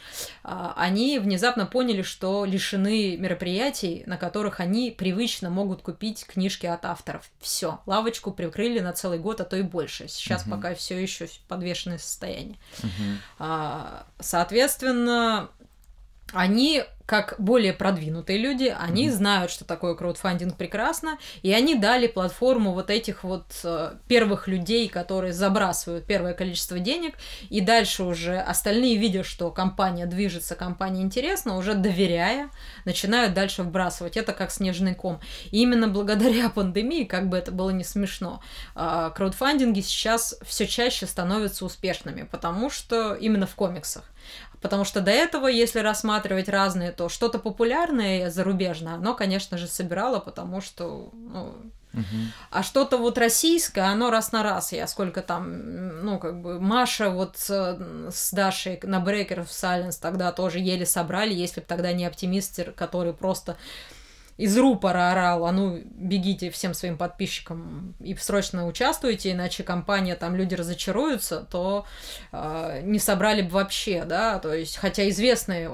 они внезапно поняли, что лишены мероприятий, на которых они привычно могут купить книжки от авторов. Все, лавочку прикрыли на целый год, а то и больше. Сейчас угу. пока все еще подвешенное состояние. Угу. Соответственно, они как более продвинутые люди, они mm-hmm. знают, что такое краудфандинг прекрасно, и они дали платформу вот этих вот э, первых людей, которые забрасывают первое количество денег, и дальше уже остальные, видя, что компания движется, компания интересна, уже доверяя, начинают дальше вбрасывать. Это как снежный ком. И именно благодаря пандемии, как бы это было не смешно, э, краудфандинги сейчас все чаще становятся успешными, потому что именно в комиксах. Потому что до этого, если рассматривать разные, то что-то популярное зарубежное, оно, конечно же, собирало, потому что ну, Uh-huh. А что-то вот российское, оно раз на раз. Я сколько там, ну, как бы, Маша вот с, с Дашей на Breaker of Silence тогда тоже еле собрали, если бы тогда не оптимистер, который просто из рупора орал, а ну бегите всем своим подписчикам и срочно участвуйте, иначе компания, там люди разочаруются, то э, не собрали бы вообще, да, то есть, хотя известный,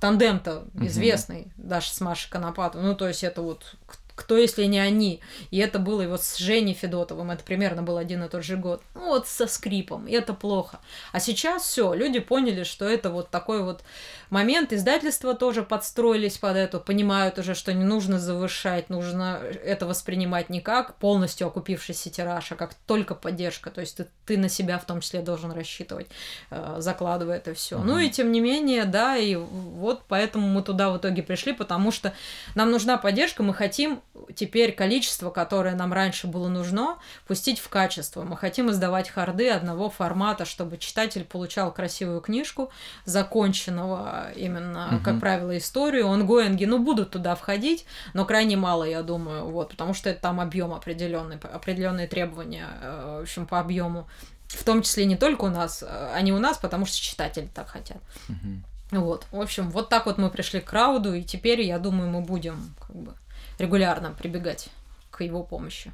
тандем-то известный, угу. Даша с Машей Конопатовой, ну, то есть это вот кто, если не они? И это было вот с Женей Федотовым, это примерно был один и тот же год. Ну, вот со скрипом, и это плохо. А сейчас все, люди поняли, что это вот такой вот момент. Издательства тоже подстроились под это, понимают уже, что не нужно завышать, нужно это воспринимать не как полностью окупившийся тираж, а как только поддержка. То есть ты, ты на себя в том числе должен рассчитывать, э, закладывая это все. Uh-huh. Ну и тем не менее, да, и вот поэтому мы туда в итоге пришли, потому что нам нужна поддержка, мы хотим теперь количество, которое нам раньше было нужно, пустить в качество. Мы хотим издавать харды одного формата, чтобы читатель получал красивую книжку, законченного именно, угу. как правило, историю. Онгоинги, ну, будут туда входить, но крайне мало, я думаю, вот, потому что это там объем определенный, определенные требования, э, в общем, по объему. В том числе не только у нас, а не у нас, потому что читатели так хотят. Угу. Вот, в общем, вот так вот мы пришли к крауду, и теперь, я думаю, мы будем как бы регулярно прибегать к его помощи.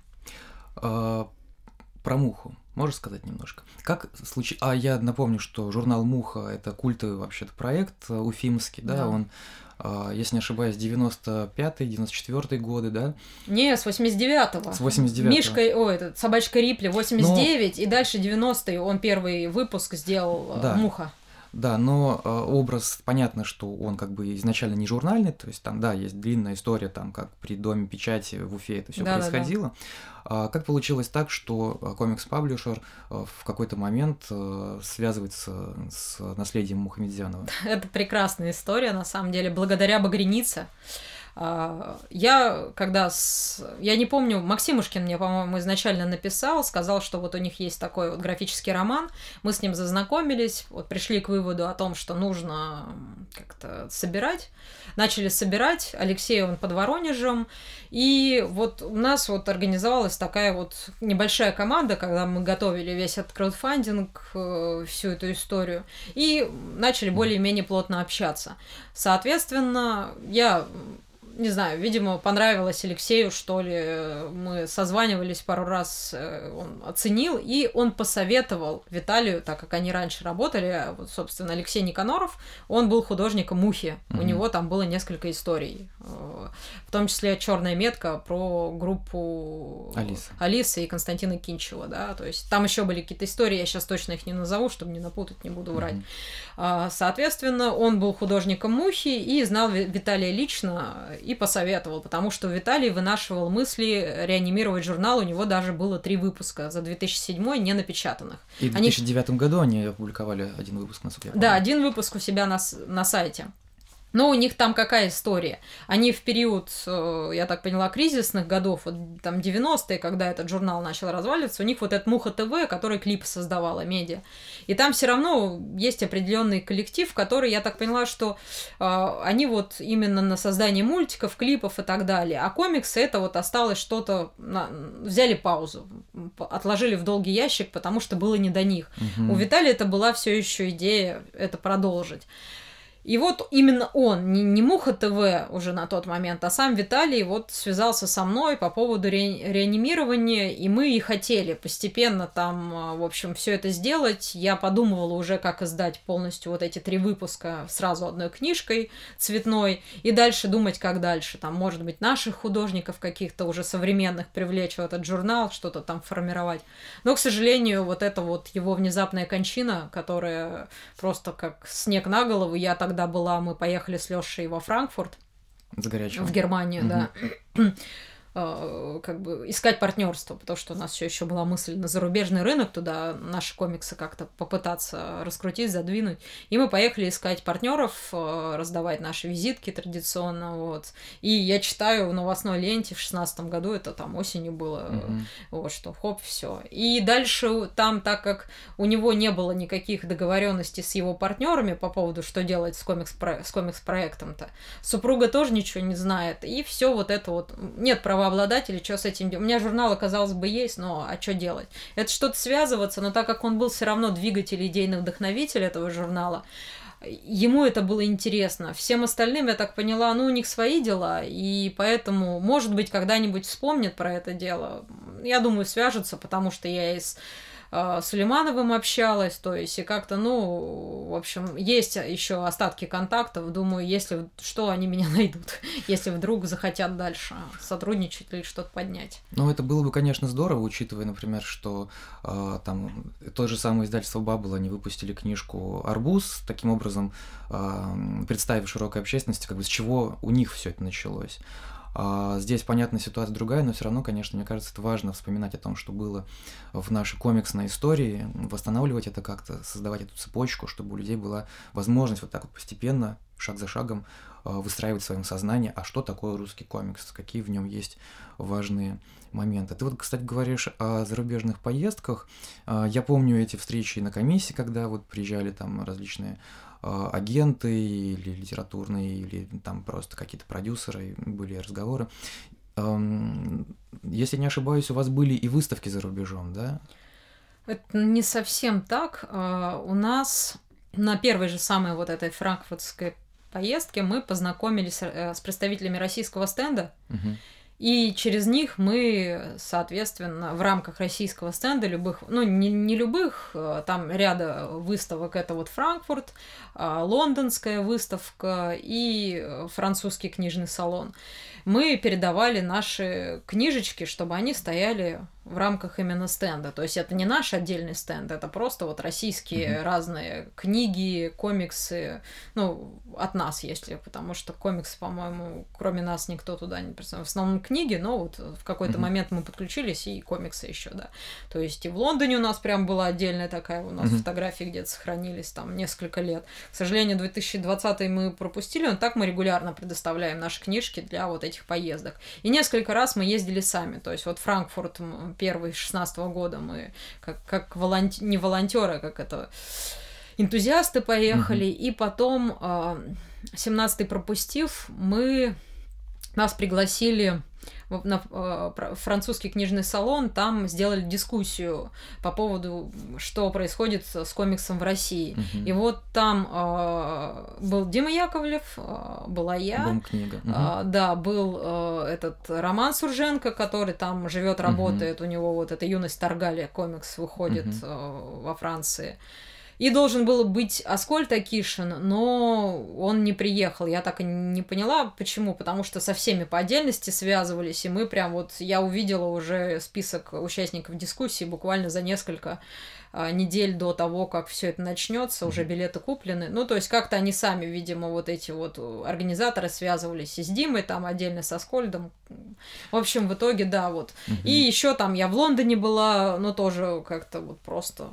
А, про муху. Можешь сказать немножко? Как случай... А я напомню, что журнал «Муха» — это культовый вообще-то проект э, уфимский, да, да. он а, если не ошибаюсь, 95-94 годы, да? Не, с 89-го. С 89-го. Мишка, ой, этот, собачка Рипли, 89, Но... и дальше 90-е он первый выпуск сделал э, да. «Муха». Да, но э, образ, понятно, что он как бы изначально не журнальный, то есть там, да, есть длинная история, там, как при Доме печати в Уфе это все да, происходило. Да, да. А как получилось так, что э, комикс-паблишер э, в какой-то момент э, связывается с наследием Мухамедзянова? Это прекрасная история, на самом деле, благодаря Багренице. А, я когда с... Я не помню, Максимушкин мне, по-моему, изначально написал, сказал, что вот у них есть такой вот графический роман. Мы с ним зазнакомились, вот пришли к выводу о том, что нужно как-то собирать. Начали собирать. Алексей, он под Воронежем. И вот у нас вот организовалась такая вот небольшая команда, когда мы готовили весь этот краудфандинг, э, всю эту историю, и начали более-менее плотно общаться. Соответственно, я не знаю, видимо, понравилось Алексею, что ли. Мы созванивались пару раз, э, он оценил, и он посоветовал Виталию, так как они раньше работали, вот, собственно, Алексей Никаноров, он был художником Мухи. Mm-hmm. У него там было несколько историй. Э, в том числе черная метка про группу Алиса, Алисы и Константина Кинчева, да. То есть там еще были какие-то истории, я сейчас точно их не назову, чтобы не напутать, не буду врать. Mm-hmm. Соответственно, он был художником Мухи и знал Виталия лично и посоветовал, потому что Виталий вынашивал мысли реанимировать журнал, у него даже было три выпуска за 2007 не напечатанных. И в 2009 они... году они опубликовали один выпуск, на я Да, один выпуск у себя на, на сайте. Но у них там какая история? Они в период, э, я так поняла, кризисных годов, вот там 90-е, когда этот журнал начал разваливаться, у них вот этот Муха ТВ, который клип создавала, медиа. И там все равно есть определенный коллектив, который, я так поняла, что э, они вот именно на создание мультиков, клипов и так далее. А комиксы это вот осталось что-то, на... взяли паузу, отложили в долгий ящик, потому что было не до них. Угу. У Виталия это была все еще идея это продолжить. И вот именно он, не, не Муха ТВ уже на тот момент, а сам Виталий вот связался со мной по поводу ре, реанимирования, и мы и хотели постепенно там, а, в общем, все это сделать. Я подумывала уже, как издать полностью вот эти три выпуска сразу одной книжкой цветной, и дальше думать, как дальше. Там, может быть, наших художников каких-то уже современных привлечь в этот журнал, что-то там формировать. Но, к сожалению, вот это вот его внезапная кончина, которая просто как снег на голову, я тогда когда была, мы поехали с Лешей во Франкфурт. За горячего. В Германию, да. Э, как бы искать партнерство, потому что у нас все еще была мысль на зарубежный рынок туда наши комиксы как-то попытаться раскрутить, задвинуть. И мы поехали искать партнеров, э, раздавать наши визитки традиционно, вот. И я читаю в новостной ленте в шестнадцатом году, это там осенью было, mm-hmm. вот что, хоп, все. И дальше там, так как у него не было никаких договоренностей с его партнерами по поводу, что делать с комикс с комикс-проектом-то, супруга тоже ничего не знает, и все вот это вот, нет права правообладателей, что с этим делать. У меня журналы, казалось бы, есть, но а что делать? Это что-то связываться, но так как он был все равно двигатель, идейный вдохновитель этого журнала, ему это было интересно. Всем остальным, я так поняла, ну, у них свои дела, и поэтому, может быть, когда-нибудь вспомнят про это дело. Я думаю, свяжутся, потому что я из э, Сулеймановым общалась, то есть и как-то, ну, в общем, есть еще остатки контактов, думаю, если что, они меня найдут, если вдруг захотят дальше сотрудничать или что-то поднять. Ну, это было бы, конечно, здорово, учитывая, например, что э, там то же самое издательство Баббл, они выпустили книжку «Арбуз», таким образом э, представив широкой общественности, как бы с чего у них все это началось. А здесь, понятно, ситуация другая, но все равно, конечно, мне кажется, это важно вспоминать о том, что было в нашей комиксной истории, восстанавливать это как-то, создавать эту цепочку, чтобы у людей была возможность вот так вот постепенно, шаг за шагом выстраивать в своем сознании, а что такое русский комикс, какие в нем есть важные моменты. Ты вот, кстати, говоришь о зарубежных поездках. А, я помню эти встречи на комиссии, когда вот приезжали там различные а, агенты или литературные, или там просто какие-то продюсеры, были разговоры. Если не ошибаюсь, у вас были и выставки за рубежом, да? Это не совсем так. А, у нас на первой же самой вот этой франкфуртской поездке мы познакомились э, с представителями российского стенда. Угу. И через них мы, соответственно, в рамках российского стенда любых, ну не, не любых, э, там ряда выставок, это вот Франкфурт, а, лондонская выставка и французский книжный салон, мы передавали наши книжечки, чтобы они стояли в рамках именно стенда. То есть это не наш отдельный стенд, это просто вот российские mm-hmm. разные книги, комиксы, ну, от нас, если, потому что комиксы, по-моему, кроме нас никто туда не представляет. В основном книги, но вот в какой-то mm-hmm. момент мы подключились, и комиксы еще, да. То есть и в Лондоне у нас прям была отдельная такая, у нас mm-hmm. фотографии где-то сохранились там несколько лет. К сожалению, 2020 мы пропустили, но так мы регулярно предоставляем наши книжки для вот этих поездок. И несколько раз мы ездили сами, то есть вот Франкфурт первый 16 -го года мы как, как волонт... не волонтеры, а как это энтузиасты поехали, mm-hmm. и потом э, а, 17-й пропустив, мы нас пригласили на э, французский книжный салон, там сделали дискуссию по поводу, что происходит с комиксом в России. Угу. И вот там э, был Дима Яковлев, э, была я. Бум книга. Угу. Э, да, был э, этот Роман Сурженко, который там живет, работает. Угу. У него вот эта юность Таргалия комикс выходит угу. э, во Франции. И должен был быть Аскольд Акишин, но он не приехал. Я так и не поняла, почему. Потому что со всеми по отдельности связывались, и мы прям вот... Я увидела уже список участников дискуссии буквально за несколько а, недель до того, как все это начнется, уже билеты куплены. Ну, то есть как-то они сами, видимо, вот эти вот организаторы связывались и с Димой, там отдельно со Скольдом. В общем, в итоге, да, вот. И еще там я в Лондоне была, но тоже как-то вот просто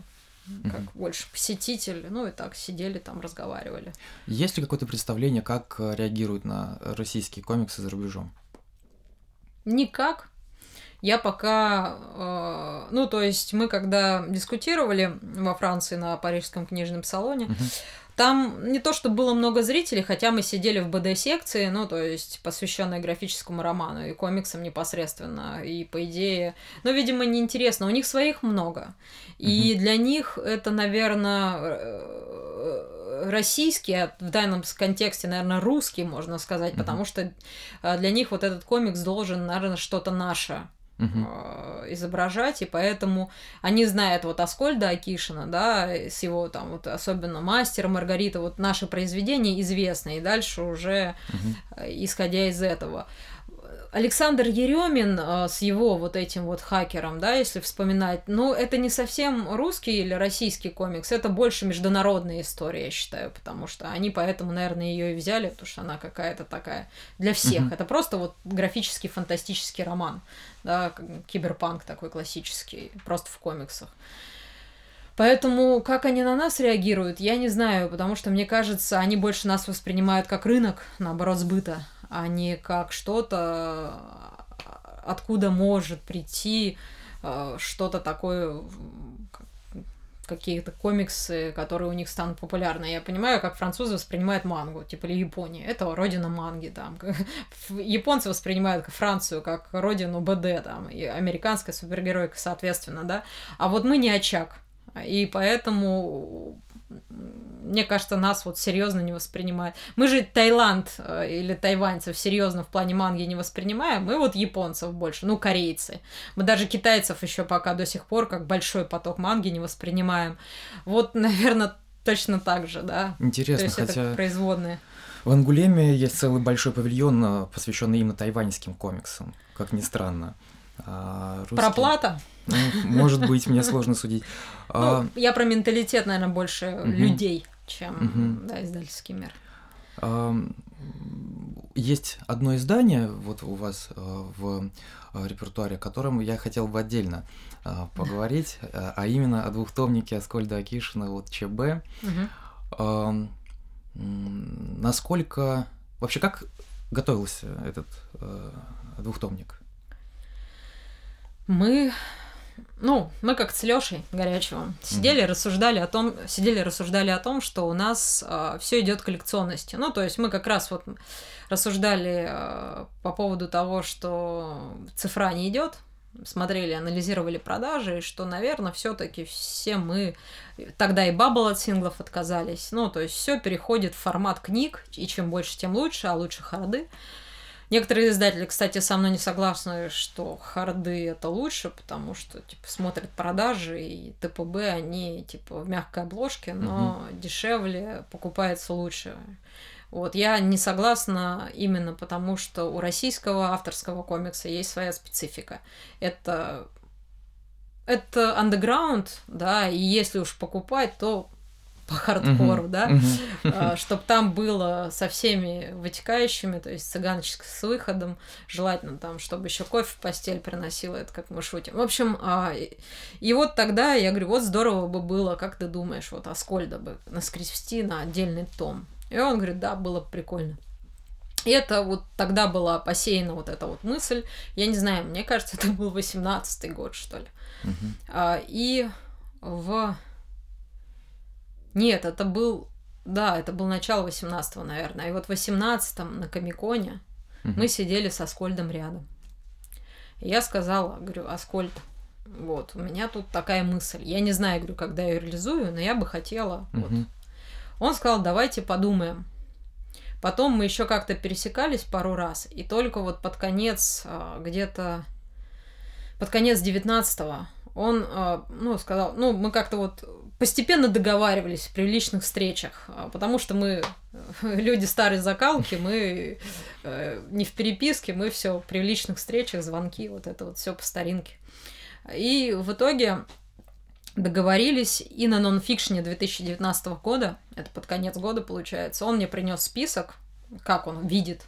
как mm-hmm. больше посетитель, ну и так сидели там, разговаривали. Есть ли какое-то представление, как э, реагируют на российские комиксы за рубежом? Никак. Я пока, э, ну то есть мы когда дискутировали во Франции на Парижском книжном салоне, mm-hmm там не то, что было много зрителей, хотя мы сидели в БД-секции, ну, то есть посвященной графическому роману и комиксам непосредственно, и по идее... Но, видимо, неинтересно. У них своих много. И угу. для них это, наверное, э, российский, а в данном контексте, наверное, русский, можно сказать, угу. потому что э, для них вот этот комикс должен, наверное, что-то наше uh изображать, и поэтому они знают вот Аскольда Акишина, да, с его там вот особенно мастер Маргарита, вот наши произведения известны, и дальше уже uh исходя из этого. Александр Еремин э, с его вот этим вот хакером, да, если вспоминать, ну, это не совсем русский или российский комикс, это больше международная история, я считаю, потому что они поэтому, наверное, ее и взяли, потому что она какая-то такая для всех. Mm-hmm. Это просто вот графический фантастический роман, да, киберпанк такой классический, просто в комиксах. Поэтому как они на нас реагируют, я не знаю, потому что мне кажется, они больше нас воспринимают как рынок, наоборот, сбыта а не как что-то, откуда может прийти э, что-то такое, какие-то комиксы, которые у них станут популярны. Я понимаю, как французы воспринимают мангу, типа или Япония. Это родина манги, там. Японцы воспринимают Францию как родину БД, там, и американская супергеройка, соответственно, да. А вот мы не очаг. И поэтому мне кажется, нас вот серьезно не воспринимают. Мы же Таиланд э, или тайваньцев серьезно в плане манги не воспринимаем, мы вот японцев больше, ну, корейцы. Мы даже китайцев еще пока до сих пор как большой поток манги не воспринимаем. Вот, наверное, точно так же, да. Интересно, То есть хотя... это производные. В Ангулеме есть целый большой павильон, э, посвященный именно тайваньским комиксам, как ни странно. А русские... Проплата? Ну, может быть, мне сложно судить. Ну, а... Я про менталитет, наверное, больше угу. людей, чем угу. да, издательский мир. А, есть одно издание вот у вас а, в а, репертуаре, о котором я хотел бы отдельно а, поговорить, а именно о двухтомнике Аскольда Акишина, вот ЧБ. Угу. Насколько... Вообще, как готовился этот двухтомник? Мы ну, мы как с Лешей Горячевым сидели, mm-hmm. рассуждали о том, сидели, рассуждали о том, что у нас э, а, все идет коллекционностью. Ну, то есть мы как раз вот рассуждали э, по поводу того, что цифра не идет, смотрели, анализировали продажи, и что, наверное, все-таки все мы тогда и бабл от синглов отказались. Ну, то есть все переходит в формат книг, и чем больше, тем лучше, а лучше харды. Некоторые издатели, кстати, со мной не согласны, что харды это лучше, потому что типа смотрят продажи и ТПБ, они типа в мягкой обложке, но угу. дешевле, покупается лучше. Вот, я не согласна именно потому, что у российского авторского комикса есть своя специфика. Это это андеграунд, да, и если уж покупать, то по хардкору, Мгм, да, мгм. чтобы там было со всеми вытекающими, то есть цыганочка с выходом, желательно там, чтобы еще кофе в постель приносила, это как мы шутим. В общем, а, и, и вот тогда я говорю, вот здорово бы было, как ты думаешь, вот Аскольда бы наскрести на отдельный том. И он говорит, да, было бы прикольно. И это вот тогда была посеяна вот эта вот мысль. Я не знаю, мне кажется, это был 18-й год, что ли. А, и в... Нет, это был... Да, это был начало 18-го, наверное. И вот в 18-м на Комиконе Мгм. мы сидели со Аскольдом рядом. И я сказала, говорю, Аскольд, вот, у меня тут такая мысль. Я не знаю, говорю, когда я ее реализую, но я бы хотела. Вот. Мгм. Он сказал, давайте подумаем. Потом мы еще как-то пересекались пару раз, и только вот под конец, а, где-то под конец 19-го, он, а, ну, сказал, ну, мы как-то вот постепенно договаривались при личных встречах, а, потому что мы э, люди старой закалки, мы э, не в переписке, мы все при личных встречах, звонки, вот это вот все по старинке. И в итоге договорились, и на нонфикшне 2019 года, это под конец года получается, он мне принес список, как он видит.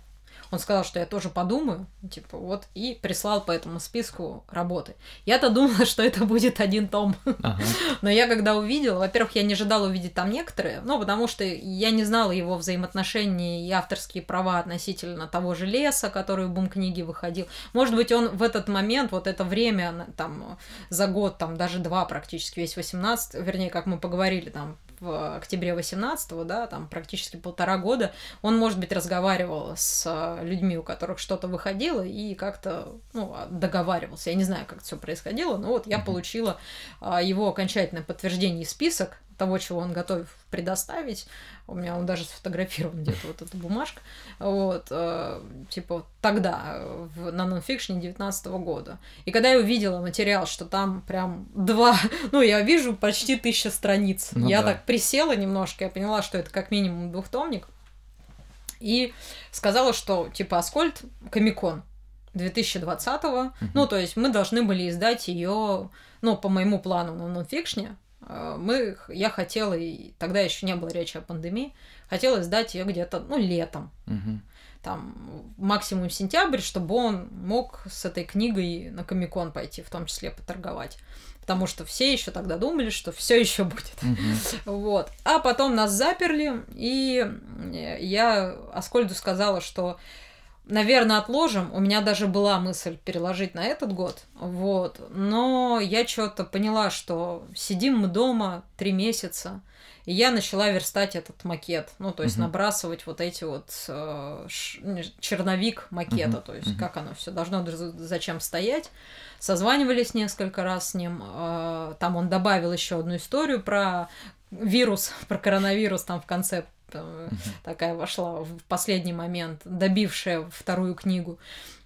Он сказал, что я тоже подумаю, типа, вот, и прислал по этому списку работы. Я-то думала, что это будет один том. Ага. Но я когда увидела, во-первых, я не ожидала увидеть там некоторые, ну, потому что я не знала его взаимоотношений и авторские права относительно того же леса, который в бум-книге выходил. Может быть, он в этот момент, вот это время, там, за год, там, даже два практически, весь 18, вернее, как мы поговорили, там, в октябре 18 да, там практически полтора года, он, может быть, разговаривал с э, людьми, у которых что-то выходило, и как-то, ну, договаривался. Я не знаю, как это все происходило, но вот я получила а, его окончательное подтверждение и список того, чего он готов предоставить. У меня он даже сфотографирован где-то вот эта бумажка. Вот, э, типа тогда, в, на нонфикшне 19 года. И когда я увидела материал, что там прям два, ну, я вижу почти тысяча страниц. Ну я да. так присела немножко, я поняла, что это как минимум двухтомник. И сказала, что, типа, Аскольд, Комикон 2020-го, ну, то есть мы должны были издать ее, ну, по моему плану на нонфикшне, мы, х- я хотела, и тогда еще не было речи о пандемии, хотела издать ее где-то, ну, летом, Мгм. там, максимум сентябрь, чтобы он мог с этой книгой на Комикон пойти, в том числе поторговать. Потому что все еще тогда думали, что все еще будет. Мгм. Вот. А потом нас заперли, и э, я Аскольду сказала, что, наверное, отложим. У меня даже была мысль переложить на этот год. Вот. Но я что-то поняла, что сидим мы дома три месяца, и я начала верстать этот макет. Ну, то есть Мгм. набрасывать вот эти вот э, ш- черновик макета, Мгм. то есть Мгм. как оно все должно зачем стоять. Созванивались несколько раз с ним. э, Там он добавил еще одну историю про вирус, про коронавирус там в конце такая вошла в последний момент, добившая вторую книгу.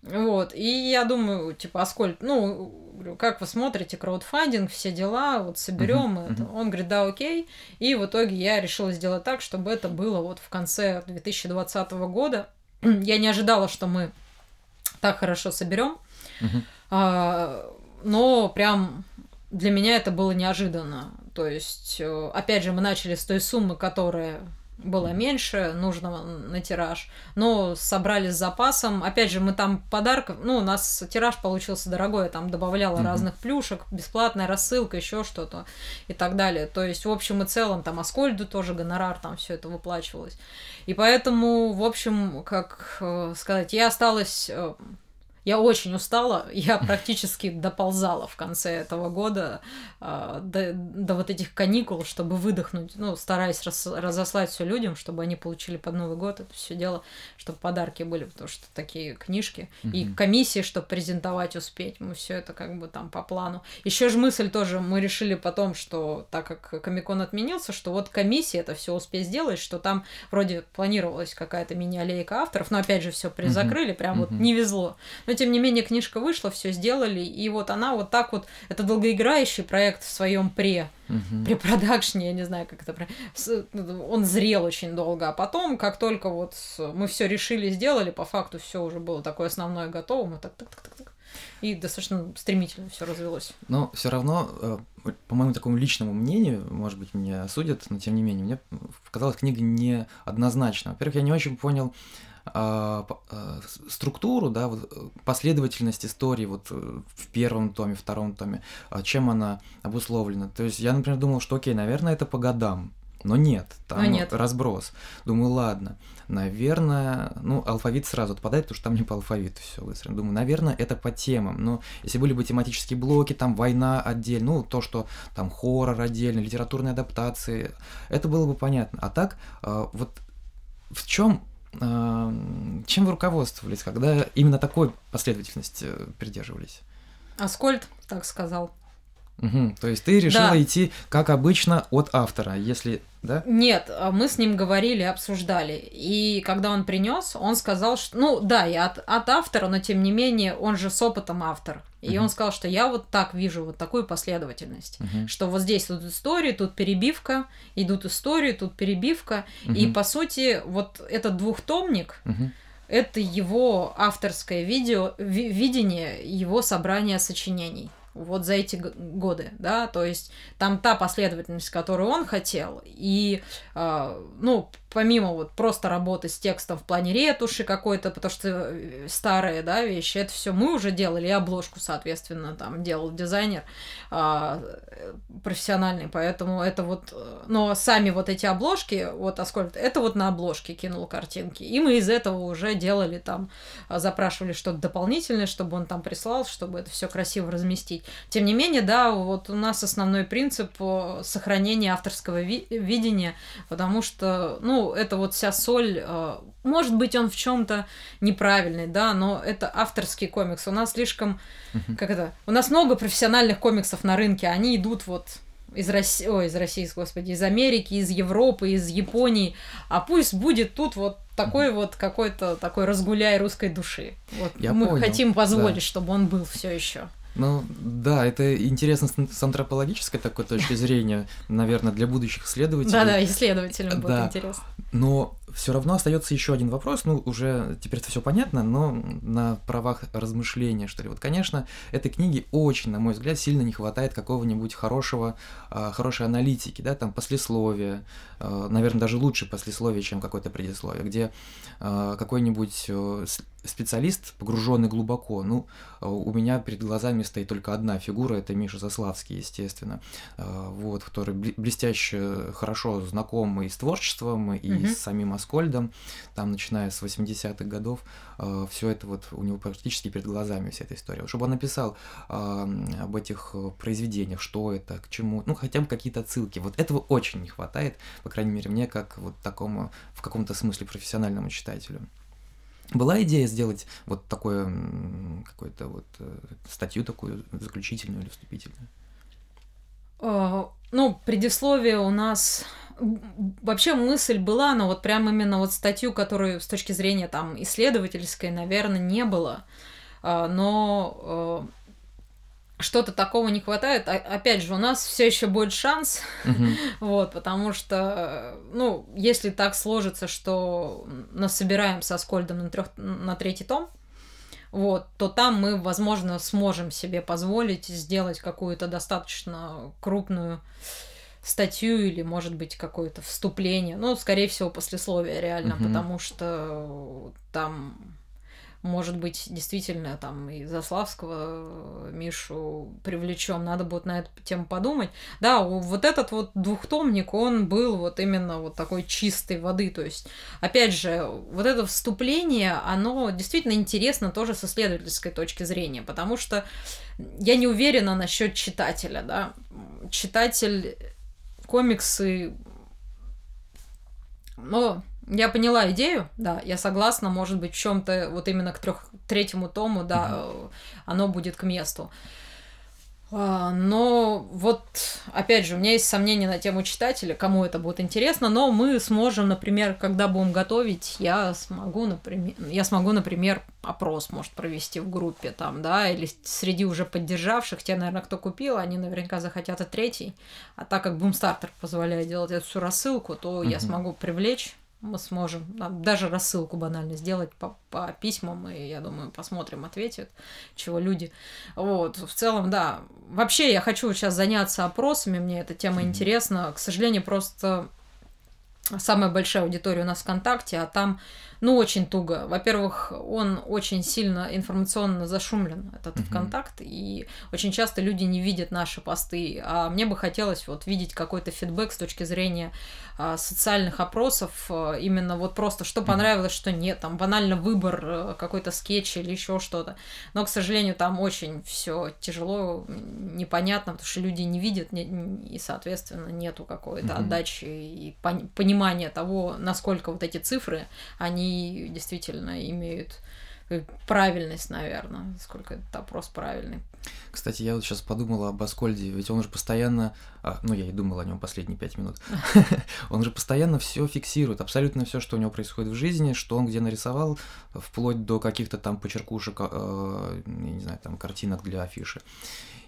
Вот, и я думаю, типа, Аскольд, ну, говорю, как вы смотрите, краудфандинг, все дела, вот соберем Мгм, это. мгм. Он говорит, да, окей. И в итоге я решила сделать так, чтобы это было вот в конце 2020 года. Я не ожидала, что мы так хорошо соберем. Мгм. А, но прям для меня это было неожиданно. То есть, э, опять же, мы начали с той суммы, которая была меньше нужного на тираж, но собрали с запасом. Опять же, мы там подарков, ну, у нас тираж получился дорогой, я там добавляла Мгм. разных плюшек, бесплатная рассылка, еще что-то и так далее. То есть, в общем и целом, там Аскольду тоже гонорар, там все это выплачивалось. И поэтому, в общем, как э, сказать, я осталась э, я очень устала, я практически доползала в конце этого года а, до, до вот этих каникул, чтобы выдохнуть, ну, стараясь рас- разослать все людям, чтобы они получили под Новый год это все дело, чтобы подарки были, потому что такие книжки, и Мгм. комиссии, чтобы презентовать успеть, мы все это как бы там по плану. Еще же мысль тоже, мы решили потом, что так как Комикон отменился, что вот комиссия это все успеть сделать, что там вроде планировалась какая-то мини-аллейка авторов, но опять же все призакрыли, прям вот Мгм. не везло. Но тем не менее книжка вышла, все сделали, и вот она вот так вот, это долгоиграющий проект в своем пре, Мгм. при продакшне, я не знаю, как это, он зрел очень долго, а потом, как только вот мы все решили, сделали, по факту все уже было такое основное готово, мы так, так, так, так, так. и достаточно стремительно все развелось. Но все равно, э, по моему такому личному мнению, может быть, меня осудят, но тем не менее, мне показалась книга неоднозначна. Во-первых, я не очень понял, структуру, да, вот э, последовательность истории вот э, в первом томе, втором томе, а чем она обусловлена. То есть я, например, думал, что окей, наверное, это по годам, но нет, там но нет. разброс. Думаю, ладно, наверное, ну, алфавит сразу отпадает, потому что там не по алфавиту все выстроено. Думаю, наверное, это по темам. Но если были бы тематические блоки, там война отдельно, ну, то, что там хоррор отдельно, литературные адаптации, это было бы понятно. А так, вот в чем чем вы руководствовались, когда именно такой последовательности э, придерживались? Аскольд так сказал. Угу. То есть ты решила да. идти, как обычно, от автора, если да? Нет, а мы с ним говорили, обсуждали. И когда он принес, он сказал, что, ну да, я от, от автора, но тем не менее, он же с опытом автор. И uh-huh. он сказал, что я вот так вижу вот такую последовательность, uh-huh. что вот здесь тут истории, тут перебивка, идут истории, тут перебивка, uh-huh. и по сути вот этот двухтомник. Uh-huh. Это его авторское видео, ви- видение, его собрание сочинений вот за эти годы, да, то есть там та последовательность, которую он хотел, и, э, ну, помимо вот просто работы с текстом в плане ретуши какой-то, потому что э, старые, да, вещи, это все мы уже делали, и обложку, соответственно, там делал дизайнер а, профессиональный, поэтому это вот, э, но сами вот эти обложки, вот Аскольд, это вот на обложке кинул картинки, и мы из этого уже делали там, а, запрашивали что-то дополнительное, чтобы он там прислал, чтобы это все красиво разместить. Тем не менее, да, вот у нас основной принцип э, сохранения авторского ви- видения, потому что, ну, это вот вся соль. Э, может быть, он в чем-то неправильный, да, но это авторский комикс. У нас слишком, как это, у нас много профессиональных комиксов на рынке, они идут вот из России, ой, из России, господи, из Америки, из Европы, из Японии, а пусть будет тут вот такой вот какой-то такой разгуляй русской души. Вот Я мы понял. хотим позволить, да. чтобы он был все еще. Ну да, это интересно с антропологической такой точки зрения, наверное, для будущих исследователей. Да-да, исследователям будет интересно. Но все равно остается еще один вопрос, ну уже теперь это все понятно, но на правах размышления, что ли. Вот, конечно, этой книги очень, на мой взгляд, сильно не хватает какого-нибудь хорошего, а, хорошей аналитики, да, там послесловия, а, наверное, даже лучше послесловие, чем какое-то предисловие, где а, какой-нибудь э, специалист, погруженный глубоко, ну, у меня перед глазами стоит только одна фигура, это Миша Заславский, естественно, вот, который блестяще, хорошо знаком и с творчеством, и mm-hmm. с самим Аскольдом, там, начиная с 80-х годов, все это вот у него практически перед глазами вся эта история. Чтобы он написал об этих произведениях, что это, к чему, ну, хотя бы какие-то отсылки. Вот этого очень не хватает, по крайней мере, мне, как вот такому, в каком-то смысле, профессиональному читателю. Была идея сделать вот такое, какую-то вот э, статью такую заключительную или вступительную? Ну, предисловие у нас вообще мысль была, но вот прям именно вот статью, которую с точки зрения там исследовательской, наверное, не было. А, но э, что-то такого не хватает. А, опять же, у нас все еще будет шанс, вот, потому что, ну, если так сложится, что нас собираем со Скольдом на, трех, на третий том, вот, то там мы, возможно, сможем себе позволить сделать какую-то достаточно крупную статью или, может быть, какое-то вступление. Ну, скорее всего, послесловие реально, uh-huh. потому что там может быть, действительно, там, и Заславского э, Мишу привлечем, надо будет на эту тему подумать. Да, вот этот вот двухтомник, он был вот именно вот такой чистой воды, то есть, опять же, вот это вступление, оно действительно интересно тоже с исследовательской точки зрения, потому что я не уверена насчет читателя, да, читатель комиксы, но я поняла идею, да, я согласна, может быть, в чем-то вот именно к трех, третьему тому, да, угу. оно будет к месту. А, но вот, опять же, у меня есть сомнения на тему читателя, кому это будет интересно, но мы сможем, например, когда будем готовить, я смогу, например, я смогу, например, опрос, может, провести в группе там, да, или среди уже поддержавших, те, наверное, кто купил, они наверняка захотят и третий, а так как Boomstarter позволяет делать эту всю рассылку, то uh-huh. я смогу привлечь мы сможем даже рассылку банально сделать по, по письмам, и я думаю, посмотрим, ответят, чего люди. Вот, в целом, да. Вообще, я хочу сейчас заняться опросами, мне эта тема интересна. К сожалению, просто самая большая аудитория у нас ВКонтакте, а там ну, очень туго. Во-первых, он очень сильно информационно зашумлен, этот uh-huh. ВКонтакт, и очень часто люди не видят наши посты. А мне бы хотелось вот видеть какой-то фидбэк с точки зрения а, социальных опросов, а, именно вот просто что понравилось, что нет, там банально выбор а, какой-то скетч или еще что-то. Но, к сожалению, там очень все тяжело, непонятно, потому что люди не видят, не, и, соответственно, нету какой-то uh-huh. отдачи и понимания того, насколько вот эти цифры, они действительно имеют э, правильность, наверное, сколько этот опрос правильный. Кстати, я вот сейчас подумала об Аскольде, ведь он же постоянно, а, ну я и думал о нем последние пять минут, он же постоянно все фиксирует, абсолютно все, что у него происходит в жизни, что он где нарисовал, вплоть до каких-то там почеркушек, э, я не знаю, там картинок для афиши.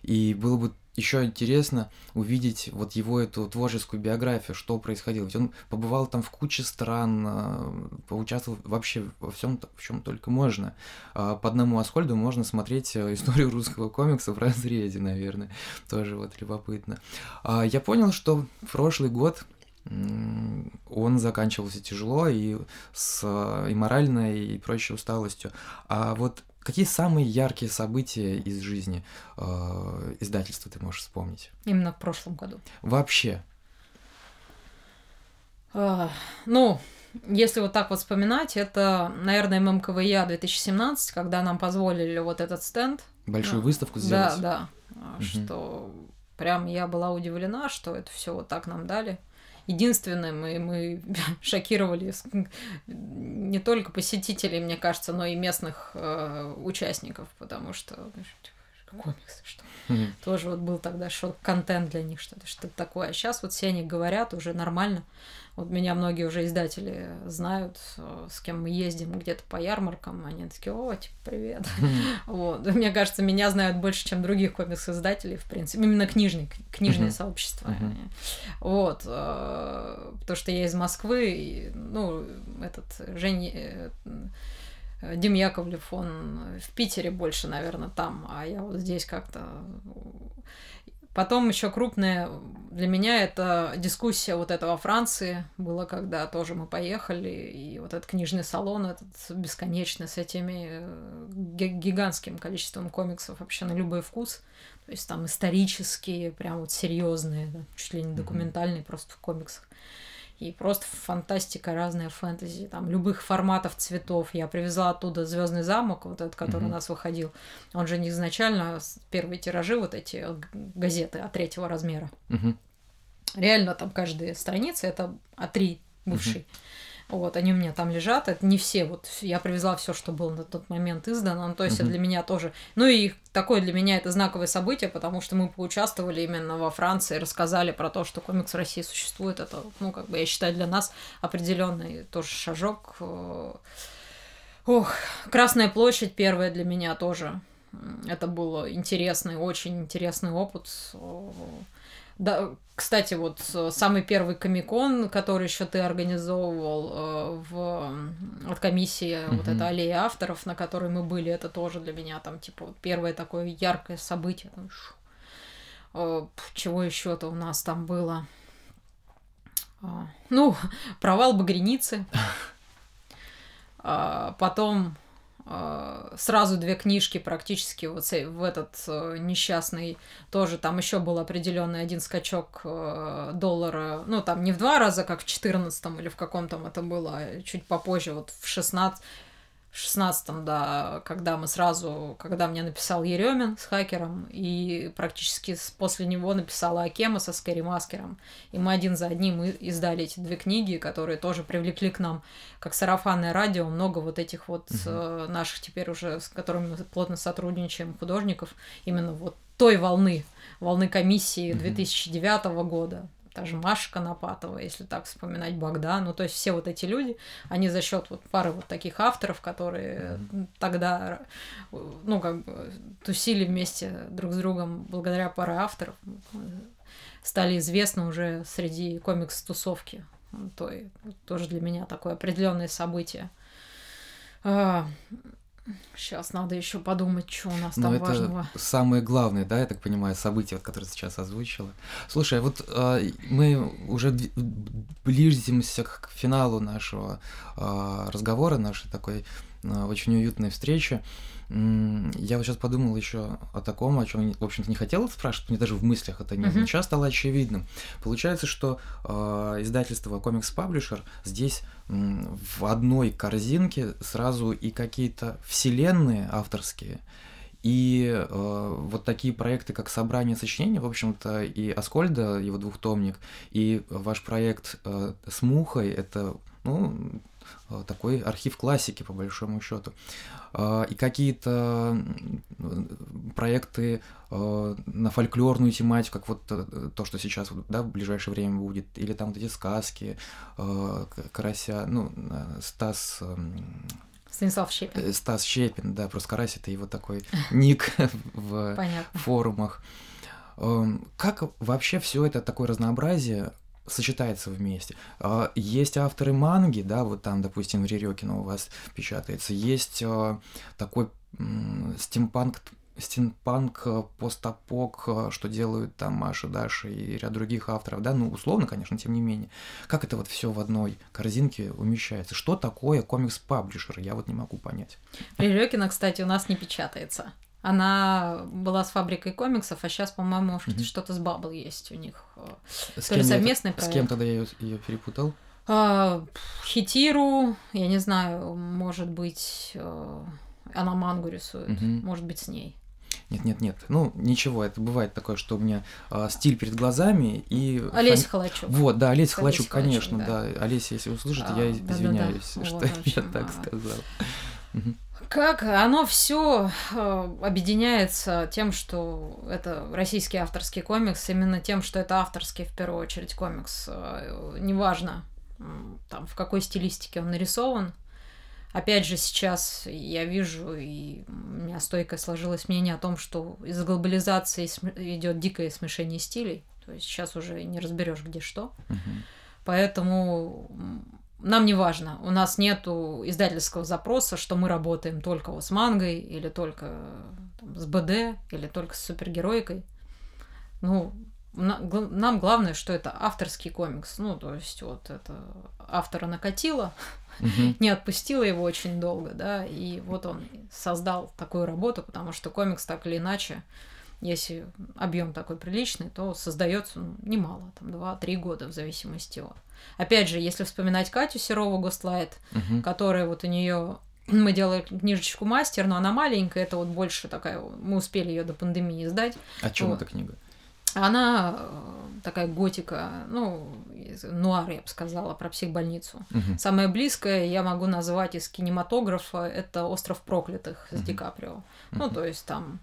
И было бы еще интересно увидеть вот его эту творческую биографию, что происходило. Ведь он побывал там в куче стран, а, поучаствовал вообще во всем, в чем только можно. А, по одному Аскольду можно смотреть э, историю русского комикса в разрезе, наверное. Тоже вот любопытно. А, я понял, что в прошлый год он заканчивался тяжело и с и моральной и прочей усталостью. А вот Какие самые яркие события из жизни э, издательства ты можешь вспомнить? Именно в прошлом году. Вообще. А, ну, если вот так вот вспоминать, это, наверное, ММКВЯ 2017, когда нам позволили вот этот стенд. Большую ну, выставку сделать. Да, да. Угу. Что прям я была удивлена, что это все вот так нам дали единственным, и мы шокировали не только посетителей, мне кажется, но и местных э, участников, потому что комиксы, что mm-hmm. тоже вот был тогда шок-контент для них, что-то что такое. А сейчас вот все они говорят уже нормально. Вот меня многие уже издатели знают, э, с кем мы ездим где-то по ярмаркам, они такие, о, типа, привет. Вот. Мне кажется, меня знают больше, чем других комикс-издателей, в принципе. Именно книжный, книжное сообщество. Вот. Э, потому что я из Москвы, и, ну, этот Женя э, Дим Яковлев, он в Питере больше, наверное, там, а я вот здесь как-то Потом еще крупная для меня это дискуссия вот этого Франции была, когда тоже мы поехали, и вот этот книжный салон, этот бесконечный, с этими э, гигантским количеством комиксов вообще на любой вкус. То есть там исторические, прям вот серьезные, да, чуть ли не документальные mm-hmm. просто в комиксах и просто фантастика, разная фэнтези, там, любых форматов, цветов. Я привезла оттуда Звездный замок, вот этот, который mm-hmm. у нас выходил. Он же не изначально, первые тиражи, вот эти э, газеты от третьего размера. Mm-hmm. Реально там каждая страница это А3 бывший. Mm-hmm. Вот, они у меня там лежат. Это не все. Вот я привезла все, что было на тот момент издано. Ну, то есть, это для меня тоже. Ну и такое для меня это знаковое событие, потому что мы поучаствовали именно во Франции, рассказали про то, что комикс в России существует. Это, ну, как бы я считаю, для нас определенный тоже шажок. Ох, Красная площадь первая для меня тоже. Это был интересный, очень интересный опыт. Да, кстати, вот э, самый первый комикон, который еще ты организовывал э, в, от комиссии, mm-hmm. вот эта аллея авторов, на которой мы были, это тоже для меня там, типа, вот первое такое яркое событие. Чего еще-то у нас там было? А, ну, провал Багреницы. А, потом сразу две книжки практически вот в этот э, несчастный тоже. Там еще был определенный один скачок э, доллара ну там не в два раза как в четырнадцатом или в каком там это было а чуть попозже вот в шестнадцать в шестнадцатом, да, когда мы сразу, когда мне написал Еремин с хакером, и практически после него написала Акема со Скэри Маскером. И мы один за одним издали эти две книги, которые тоже привлекли к нам, как сарафанное радио, много вот этих вот угу. э, наших теперь уже, с которыми мы плотно сотрудничаем, художников, именно вот той волны, волны комиссии 2009 года даже Маша Конопатова, если так вспоминать Богдан, ну то есть все вот эти люди, они за счет вот пары вот таких авторов, которые mm-hmm. тогда, ну как бы тусили вместе друг с другом благодаря паре авторов, стали известны уже среди комикс-тусовки то тоже для меня такое определенное событие. Сейчас надо еще подумать, что у нас там Но важного. это самое главное, да, я так понимаю, событие, вот, которое сейчас озвучила. Слушай, вот э, мы уже близимся к финалу нашего э, разговора, нашей такой очень уютной встречи. Я вот сейчас подумал еще о таком, о чем, в общем-то, не хотел спрашивать, мне даже в мыслях это не uh-huh. сейчас стало очевидным. Получается, что э, издательство Comics Publisher здесь э, в одной корзинке сразу и какие-то вселенные авторские, и э, вот такие проекты, как «Собрание сочинений», в общем-то, и Аскольда, его двухтомник, и ваш проект э, с Мухой, это, ну, Э, такой архив классики, по большому счету. Э, и какие-то проекты э, на фольклорную тематику, как вот то, что сейчас да, в ближайшее время будет, или там вот эти сказки, Карася, ну, Стас... Станислав Щепин. Стас Щепин, да, просто Карась это его такой ник в форумах. Эм, как вообще все это такое разнообразие сочетается вместе. А, есть авторы манги, да, вот там, допустим, Рерёкина у вас печатается. Есть а, такой стимпанк стимпанк, постапок, что делают там Маша, Даша и ряд других авторов, да, ну, условно, конечно, тем не менее. Как это вот все в одной корзинке умещается? Что такое комикс-паблишер? Я вот не могу понять. Рерёкина, кстати, у нас не печатается. Она была с фабрикой комиксов, а сейчас, по-моему, mm-hmm. что-то с Бабл есть у них. Э, с То ли совместный это, проект. С кем тогда я ее перепутал? А, Хитиру, я не знаю, может быть, э, она мангу рисует, mm-hmm. может быть, с ней. Нет, нет, нет. Ну, ничего, это бывает такое, что у меня а, стиль перед глазами и... Олеся фами... Холочук. Вот, да, Олеся Холочук, конечно, да. да. Олеся, если услышит, а, я извиняюсь, да, да, да. что вот, общем, я так а... сказал. Как оно все э, объединяется тем, что это российский авторский комикс, именно тем, что это авторский в первую очередь комикс. Э, неважно, там, в какой стилистике он нарисован. Опять же, сейчас я вижу, и у меня стойкое сложилось мнение о том, что из-за глобализации идет дикое смешение стилей. То есть сейчас уже не разберешь, где что. Угу. Поэтому нам не важно, у нас нету издательского запроса, что мы работаем только вот с мангой или только там, с БД или только с супергеройкой. Ну, на, нам главное, что это авторский комикс. Ну, то есть вот это автора накатило, угу. не отпустила его очень долго, да, и вот он создал такую работу, потому что комикс так или иначе, если объем такой приличный, то создается ну, немало, там 2-3 года в зависимости от. Опять же, если вспоминать Катю Серову Гостлайт, угу. которая вот у нее мы делали книжечку мастер, но она маленькая, это вот больше такая, мы успели ее до пандемии издать. О чем вот. эта книга? Она э, такая готика, ну, нуар, я бы сказала, про психбольницу. Угу. Самое близкое я могу назвать из кинематографа это «Остров проклятых» с угу. Ди Каприо. Угу. Ну, то есть там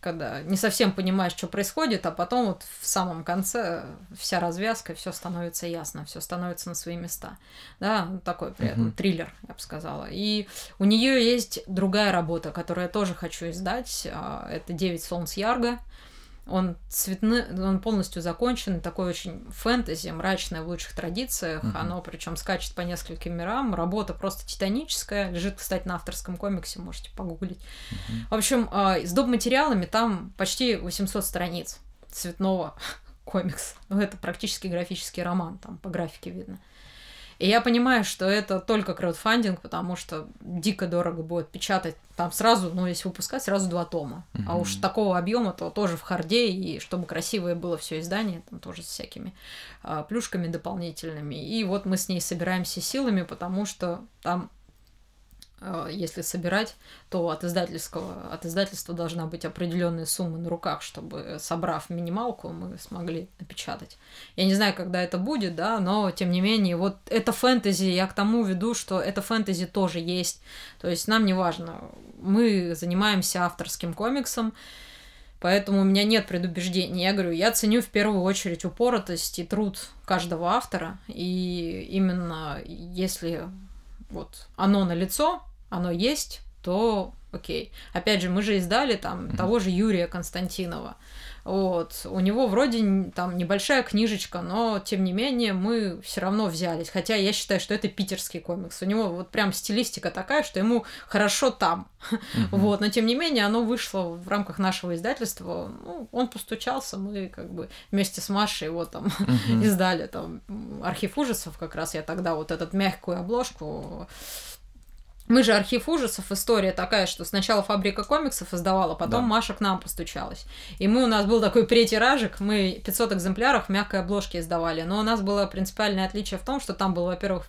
когда не совсем понимаешь, что происходит, а потом вот в самом конце вся развязка, все становится ясно, все становится на свои места. Да, такой при этом uh-huh. триллер, я бы сказала. И у нее есть другая работа, которую я тоже хочу издать. А, это «Девять солнц Ярго». Он цветный, он полностью закончен, такой очень фэнтези, мрачное в лучших традициях. Uh-huh. Оно причем скачет по нескольким мирам. Работа просто титаническая. Лежит, кстати, на авторском комиксе, можете погуглить. Uh-huh. В общем, а, с доп. материалами там почти 800 страниц цветного комикса. Ну, это практически графический роман, там по графике видно. И я понимаю, что это только краудфандинг, потому что дико дорого будет печатать там сразу, ну, если выпускать, сразу два тома. Mm-hmm. А уж такого объема, то тоже в харде, и чтобы красивое было все издание, там тоже с всякими а, плюшками дополнительными. И вот мы с ней собираемся силами, потому что там если собирать, то от издательского, от издательства должна быть определенная сумма на руках, чтобы, собрав минималку, мы смогли напечатать. Я не знаю, когда это будет, да, но тем не менее, вот это фэнтези, я к тому веду, что это фэнтези тоже есть. То есть нам не важно, мы занимаемся авторским комиксом, Поэтому у меня нет предубеждений. Я говорю, я ценю в первую очередь упоротость и труд каждого автора. И именно если вот оно на лицо, оно есть, то окей. Опять же, мы же издали там mm-hmm. того же Юрия Константинова. Вот. У него вроде там небольшая книжечка, но тем не менее мы все равно взялись. Хотя я считаю, что это питерский комикс. У него вот прям стилистика такая, что ему хорошо там. Uh-huh. Вот. Но тем не менее оно вышло в рамках нашего издательства. Ну, он постучался, мы как бы вместе с Машей его там uh-huh. издали. Там архив ужасов как раз я тогда вот этот мягкую обложку мы же архив ужасов, история такая, что сначала фабрика комиксов издавала, потом да. Маша к нам постучалась. И мы, у нас был такой претиражик, мы 500 экземпляров в мягкой обложке издавали, но у нас было принципиальное отличие в том, что там был, во-первых,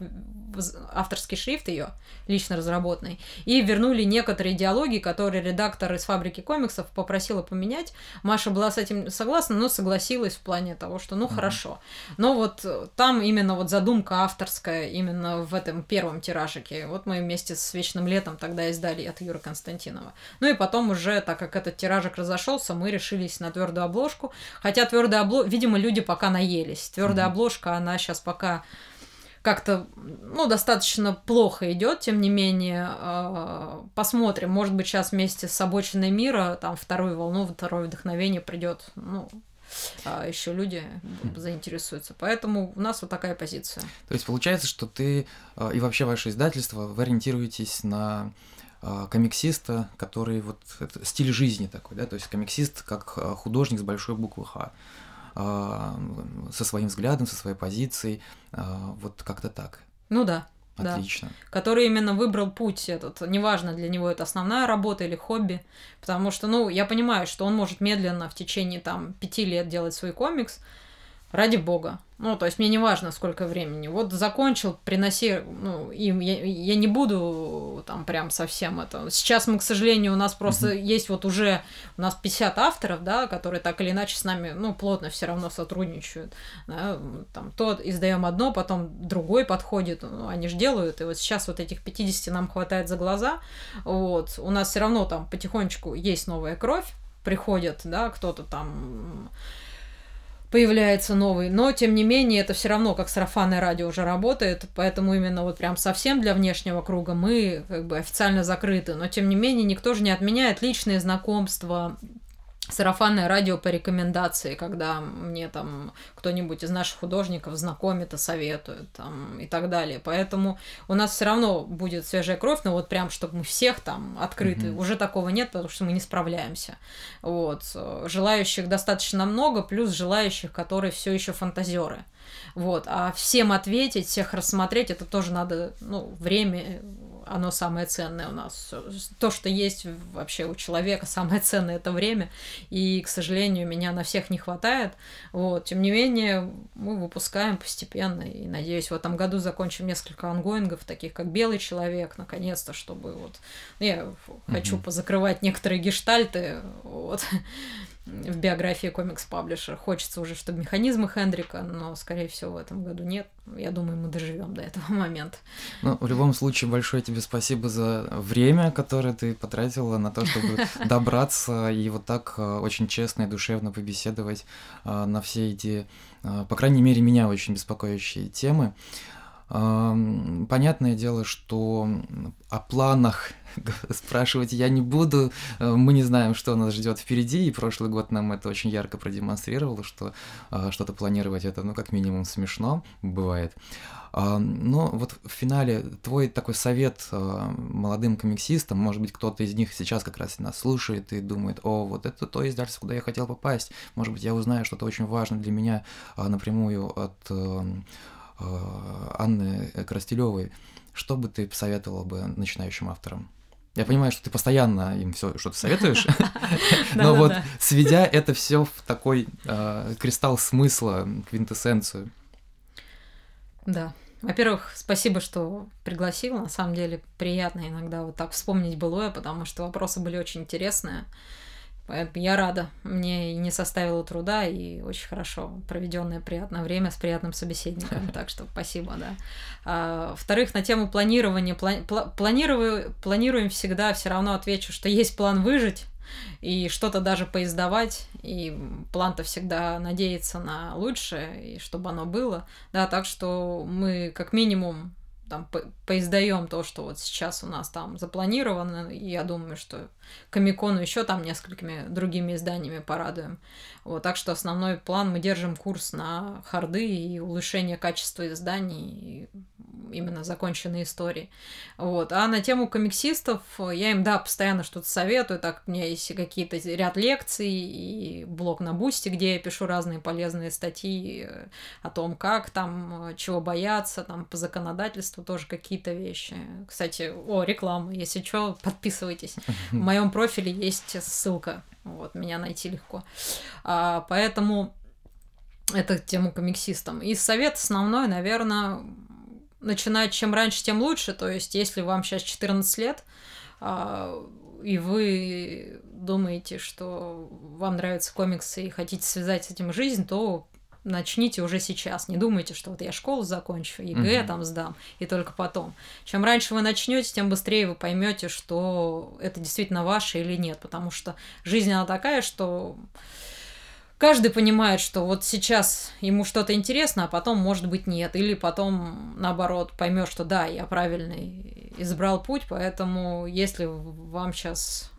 авторский шрифт ее, лично разработанный, и вернули некоторые диалоги, которые редактор из фабрики комиксов попросила поменять. Маша была с этим согласна, но согласилась в плане того, что ну mm-hmm. хорошо. Но вот там именно вот задумка авторская именно в этом первом тиражике. Вот мы вместе с Вечным летом тогда издали от Юры Константинова. Ну и потом уже, так как этот тиражик разошелся, мы решились на твердую обложку. Хотя твердая обложка, видимо, люди пока наелись. Твердая mm-hmm. обложка, она сейчас пока как-то, ну, достаточно плохо идет, тем не менее, э, посмотрим, может быть, сейчас вместе с обочиной мира, там, вторую волну, второе вдохновение придет, ну, а еще люди заинтересуются. Поэтому у нас вот такая позиция. То есть получается, что ты э, и вообще ваше издательство, вы ориентируетесь на э, комиксиста, который вот это стиль жизни такой, да, то есть комиксист как художник с большой буквы Х. А, со своим взглядом, со своей позицией, а, вот как-то так. Ну да. Отлично. Да. Который именно выбрал путь этот. Неважно, для него это основная работа или хобби. Потому что, ну, я понимаю, что он может медленно в течение там пяти лет делать свой комикс, ради бога. Ну, то есть мне не важно, сколько времени. Вот закончил, приноси, ну, им я, я не буду там прям совсем это. Сейчас мы, к сожалению, у нас просто mm-hmm. есть вот уже у нас 50 авторов, да, которые так или иначе с нами, ну, плотно все равно сотрудничают. Да, там то издаем одно, потом другой подходит, ну, они же делают. И вот сейчас вот этих 50 нам хватает за глаза. Вот. У нас все равно там потихонечку есть новая кровь, приходят, да, кто-то там появляется новый. Но, тем не менее, это все равно как сарафанное радио уже работает, поэтому именно вот прям совсем для внешнего круга мы как бы официально закрыты. Но, тем не менее, никто же не отменяет личные знакомства, сарафанное радио по рекомендации, когда мне там кто-нибудь из наших художников знакомит и советует там, и так далее. Поэтому у нас все равно будет свежая кровь, но вот прям, чтобы мы всех там открыты, mm-hmm. уже такого нет, потому что мы не справляемся. Вот. Желающих достаточно много, плюс желающих, которые все еще фантазеры. Вот. А всем ответить, всех рассмотреть, это тоже надо, ну, время, оно самое ценное у нас. То, что есть вообще у человека, самое ценное это время. И, к сожалению, меня на всех не хватает. Вот. Тем не менее, мы выпускаем постепенно. И, надеюсь, в этом году закончим несколько ангоингов, таких как «Белый человек», наконец-то, чтобы вот... Ну, я хочу позакрывать некоторые гештальты, вот в биографии комикс-паблишер. Хочется уже, чтобы механизмы Хендрика, но, скорее всего, в этом году нет. Я думаю, мы доживем до этого момента. Ну, в любом случае, большое тебе спасибо за время, которое ты потратила на то, чтобы добраться и вот так э, очень честно и душевно побеседовать э, на все эти, э, по крайней мере, меня очень беспокоящие темы. Понятное дело, что о планах спрашивать я не буду. Э, мы не знаем, что нас ждет впереди, и прошлый год нам это очень ярко продемонстрировало, что э, что-то планировать это, ну, как минимум, смешно бывает. Но вот в финале твой такой совет э, молодым комиксистам, может быть, кто-то из них сейчас как раз нас слушает и думает, о, вот это то издательство, куда я хотел попасть, может быть, я узнаю что-то очень важное для меня напрямую от Анны Крастелевой. Что бы ты посоветовала бы начинающим авторам? Я понимаю, что ты постоянно им все что-то советуешь, но вот сведя это все в такой а, кристалл смысла, квинтэссенцию. Да. Во-первых, спасибо, что пригласил. На самом деле приятно иногда вот так вспомнить былое, потому что вопросы были очень интересные. Я рада. Мне не составило труда и очень хорошо проведенное приятное время с приятным собеседником. Так что спасибо, да. А, во-вторых, на тему планирования. Пла- планирую, планируем всегда, все равно отвечу, что есть план выжить и что-то даже поиздавать, и план-то всегда надеется на лучшее, и чтобы оно было, да, так что мы как минимум там поиздаем то, что вот сейчас у нас там запланировано, и я думаю, что Комикону еще там несколькими другими изданиями порадуем. Вот, так что основной план мы держим курс на харды и улучшение качества изданий, именно законченные истории. Вот. А на тему комиксистов я им, да, постоянно что-то советую. Так, у меня есть какие-то ряд лекций и блог на Boosty, где я пишу разные полезные статьи э, о том, как там, э, чего бояться, там по законодательству тоже какие-то вещи. Кстати, о, реклама, если что, подписывайтесь. В профиле есть ссылка. Вот, меня найти легко. А, поэтому это тему комиксистам. И совет основной, наверное, начинать чем раньше, тем лучше. То есть, если вам сейчас 14 лет, а, и вы думаете, что вам нравятся комиксы и хотите связать с этим жизнь, то начните уже сейчас. Не думайте, что вот я школу закончу, ЕГЭ угу. там сдам, и только потом. Чем раньше вы начнете, тем быстрее вы поймете, что это действительно ваше или нет. Потому что жизнь она такая, что каждый понимает, что вот сейчас ему что-то интересно, а потом, может быть, нет. Или потом, наоборот, поймет, что да, я правильный избрал путь, поэтому если вам сейчас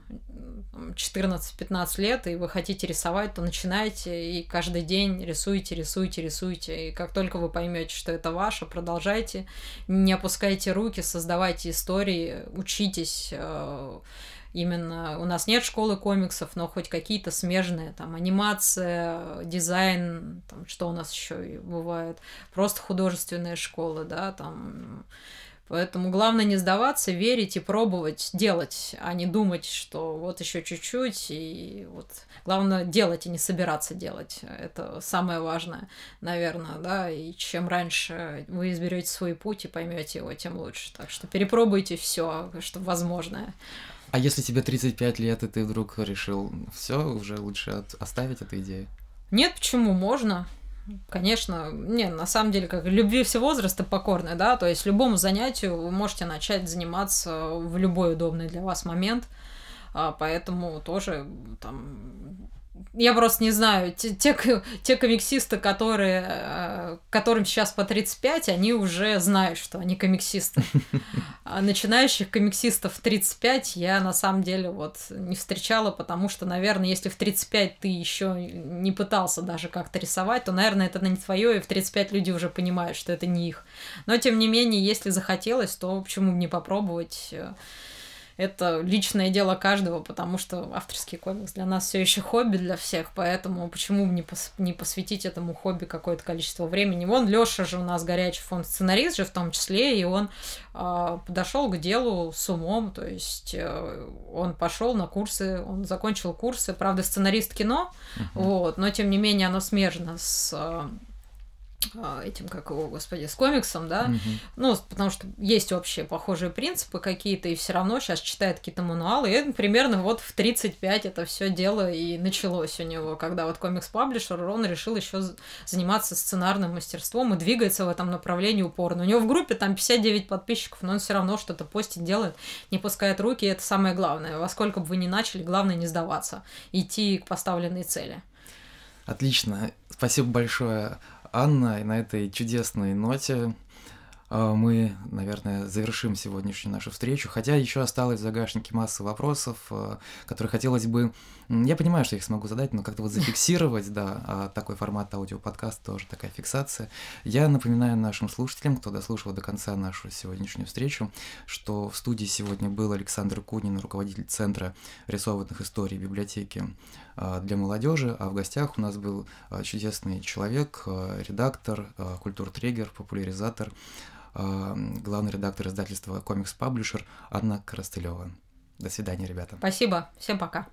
14-15 лет, и вы хотите рисовать, то начинайте и каждый день рисуйте, рисуйте, рисуйте. И как только вы поймете, что это ваше, продолжайте, не опускайте руки, создавайте истории, учитесь э, именно у нас нет школы комиксов, но хоть какие-то смежные, там, анимация, дизайн, там, что у нас еще бывает, просто художественная школа, да, там, Поэтому главное не сдаваться, верить и пробовать делать, а не думать, что вот еще чуть-чуть. И вот главное делать и не собираться делать. Это самое важное, наверное, да. И чем раньше вы изберете свой путь и поймете его, тем лучше. Так что перепробуйте все, что возможное. А если тебе 35 лет, и ты вдруг решил, все, уже лучше оставить эту идею? Нет, почему? Можно. Конечно, не, на самом деле, как любви все возраста покорны, да, то есть любому занятию вы можете начать заниматься в любой удобный для вас момент, а, поэтому тоже там я просто не знаю, те, те, те комиксисты, которые, э, которым сейчас по 35, они уже знают, что они комиксисты. А начинающих комиксистов в 35 я на самом деле вот не встречала, потому что, наверное, если в 35 ты еще не пытался даже как-то рисовать, то, наверное, это не твое, и в 35 люди уже понимают, что это не их. Но, тем не менее, если захотелось, то почему бы не попробовать э, это личное дело каждого, потому что авторский комикс для нас все еще хобби для всех, поэтому почему бы не, пос не посвятить этому хобби какое-то количество времени. Вон Леша же у нас горячий фонд сценарист же в том числе, и он э, подошел к делу с умом, то есть э, он пошел на курсы, он закончил курсы, правда, сценарист кино, uh-huh. вот, но тем не менее оно смежно с э, а, этим, как его, господи, с комиксом, да, угу. ну, потому что есть общие похожие принципы какие-то, и все равно сейчас читает какие-то мануалы, и примерно вот в 35 это все дело и началось у него, когда вот комикс-паблишер, он решил еще заниматься сценарным мастерством и двигается в этом направлении упорно. У него в группе там 59 подписчиков, но он все равно что-то постит, делает, не пускает руки, и это самое главное. Во сколько бы вы ни начали, главное не сдаваться, идти к поставленной цели. Отлично. Спасибо большое Анна, и на этой чудесной ноте а, мы, наверное, завершим сегодняшнюю нашу встречу, хотя еще осталось в загашнике масса вопросов, а, которые хотелось бы... Я понимаю, что я их смогу задать, но как-то вот зафиксировать, да, а такой формат аудиоподкаст тоже такая фиксация. Я напоминаю нашим слушателям, кто дослушал до конца нашу сегодняшнюю встречу, что в студии сегодня был Александр Кунин, руководитель Центра рисованных историй библиотеки а, для молодежи, а в гостях у нас был чудесный человек, редактор, культур-трегер, популяризатор, главный редактор издательства «Комикс Паблишер» Анна Коростылева. До свидания, ребята. Спасибо. Всем пока.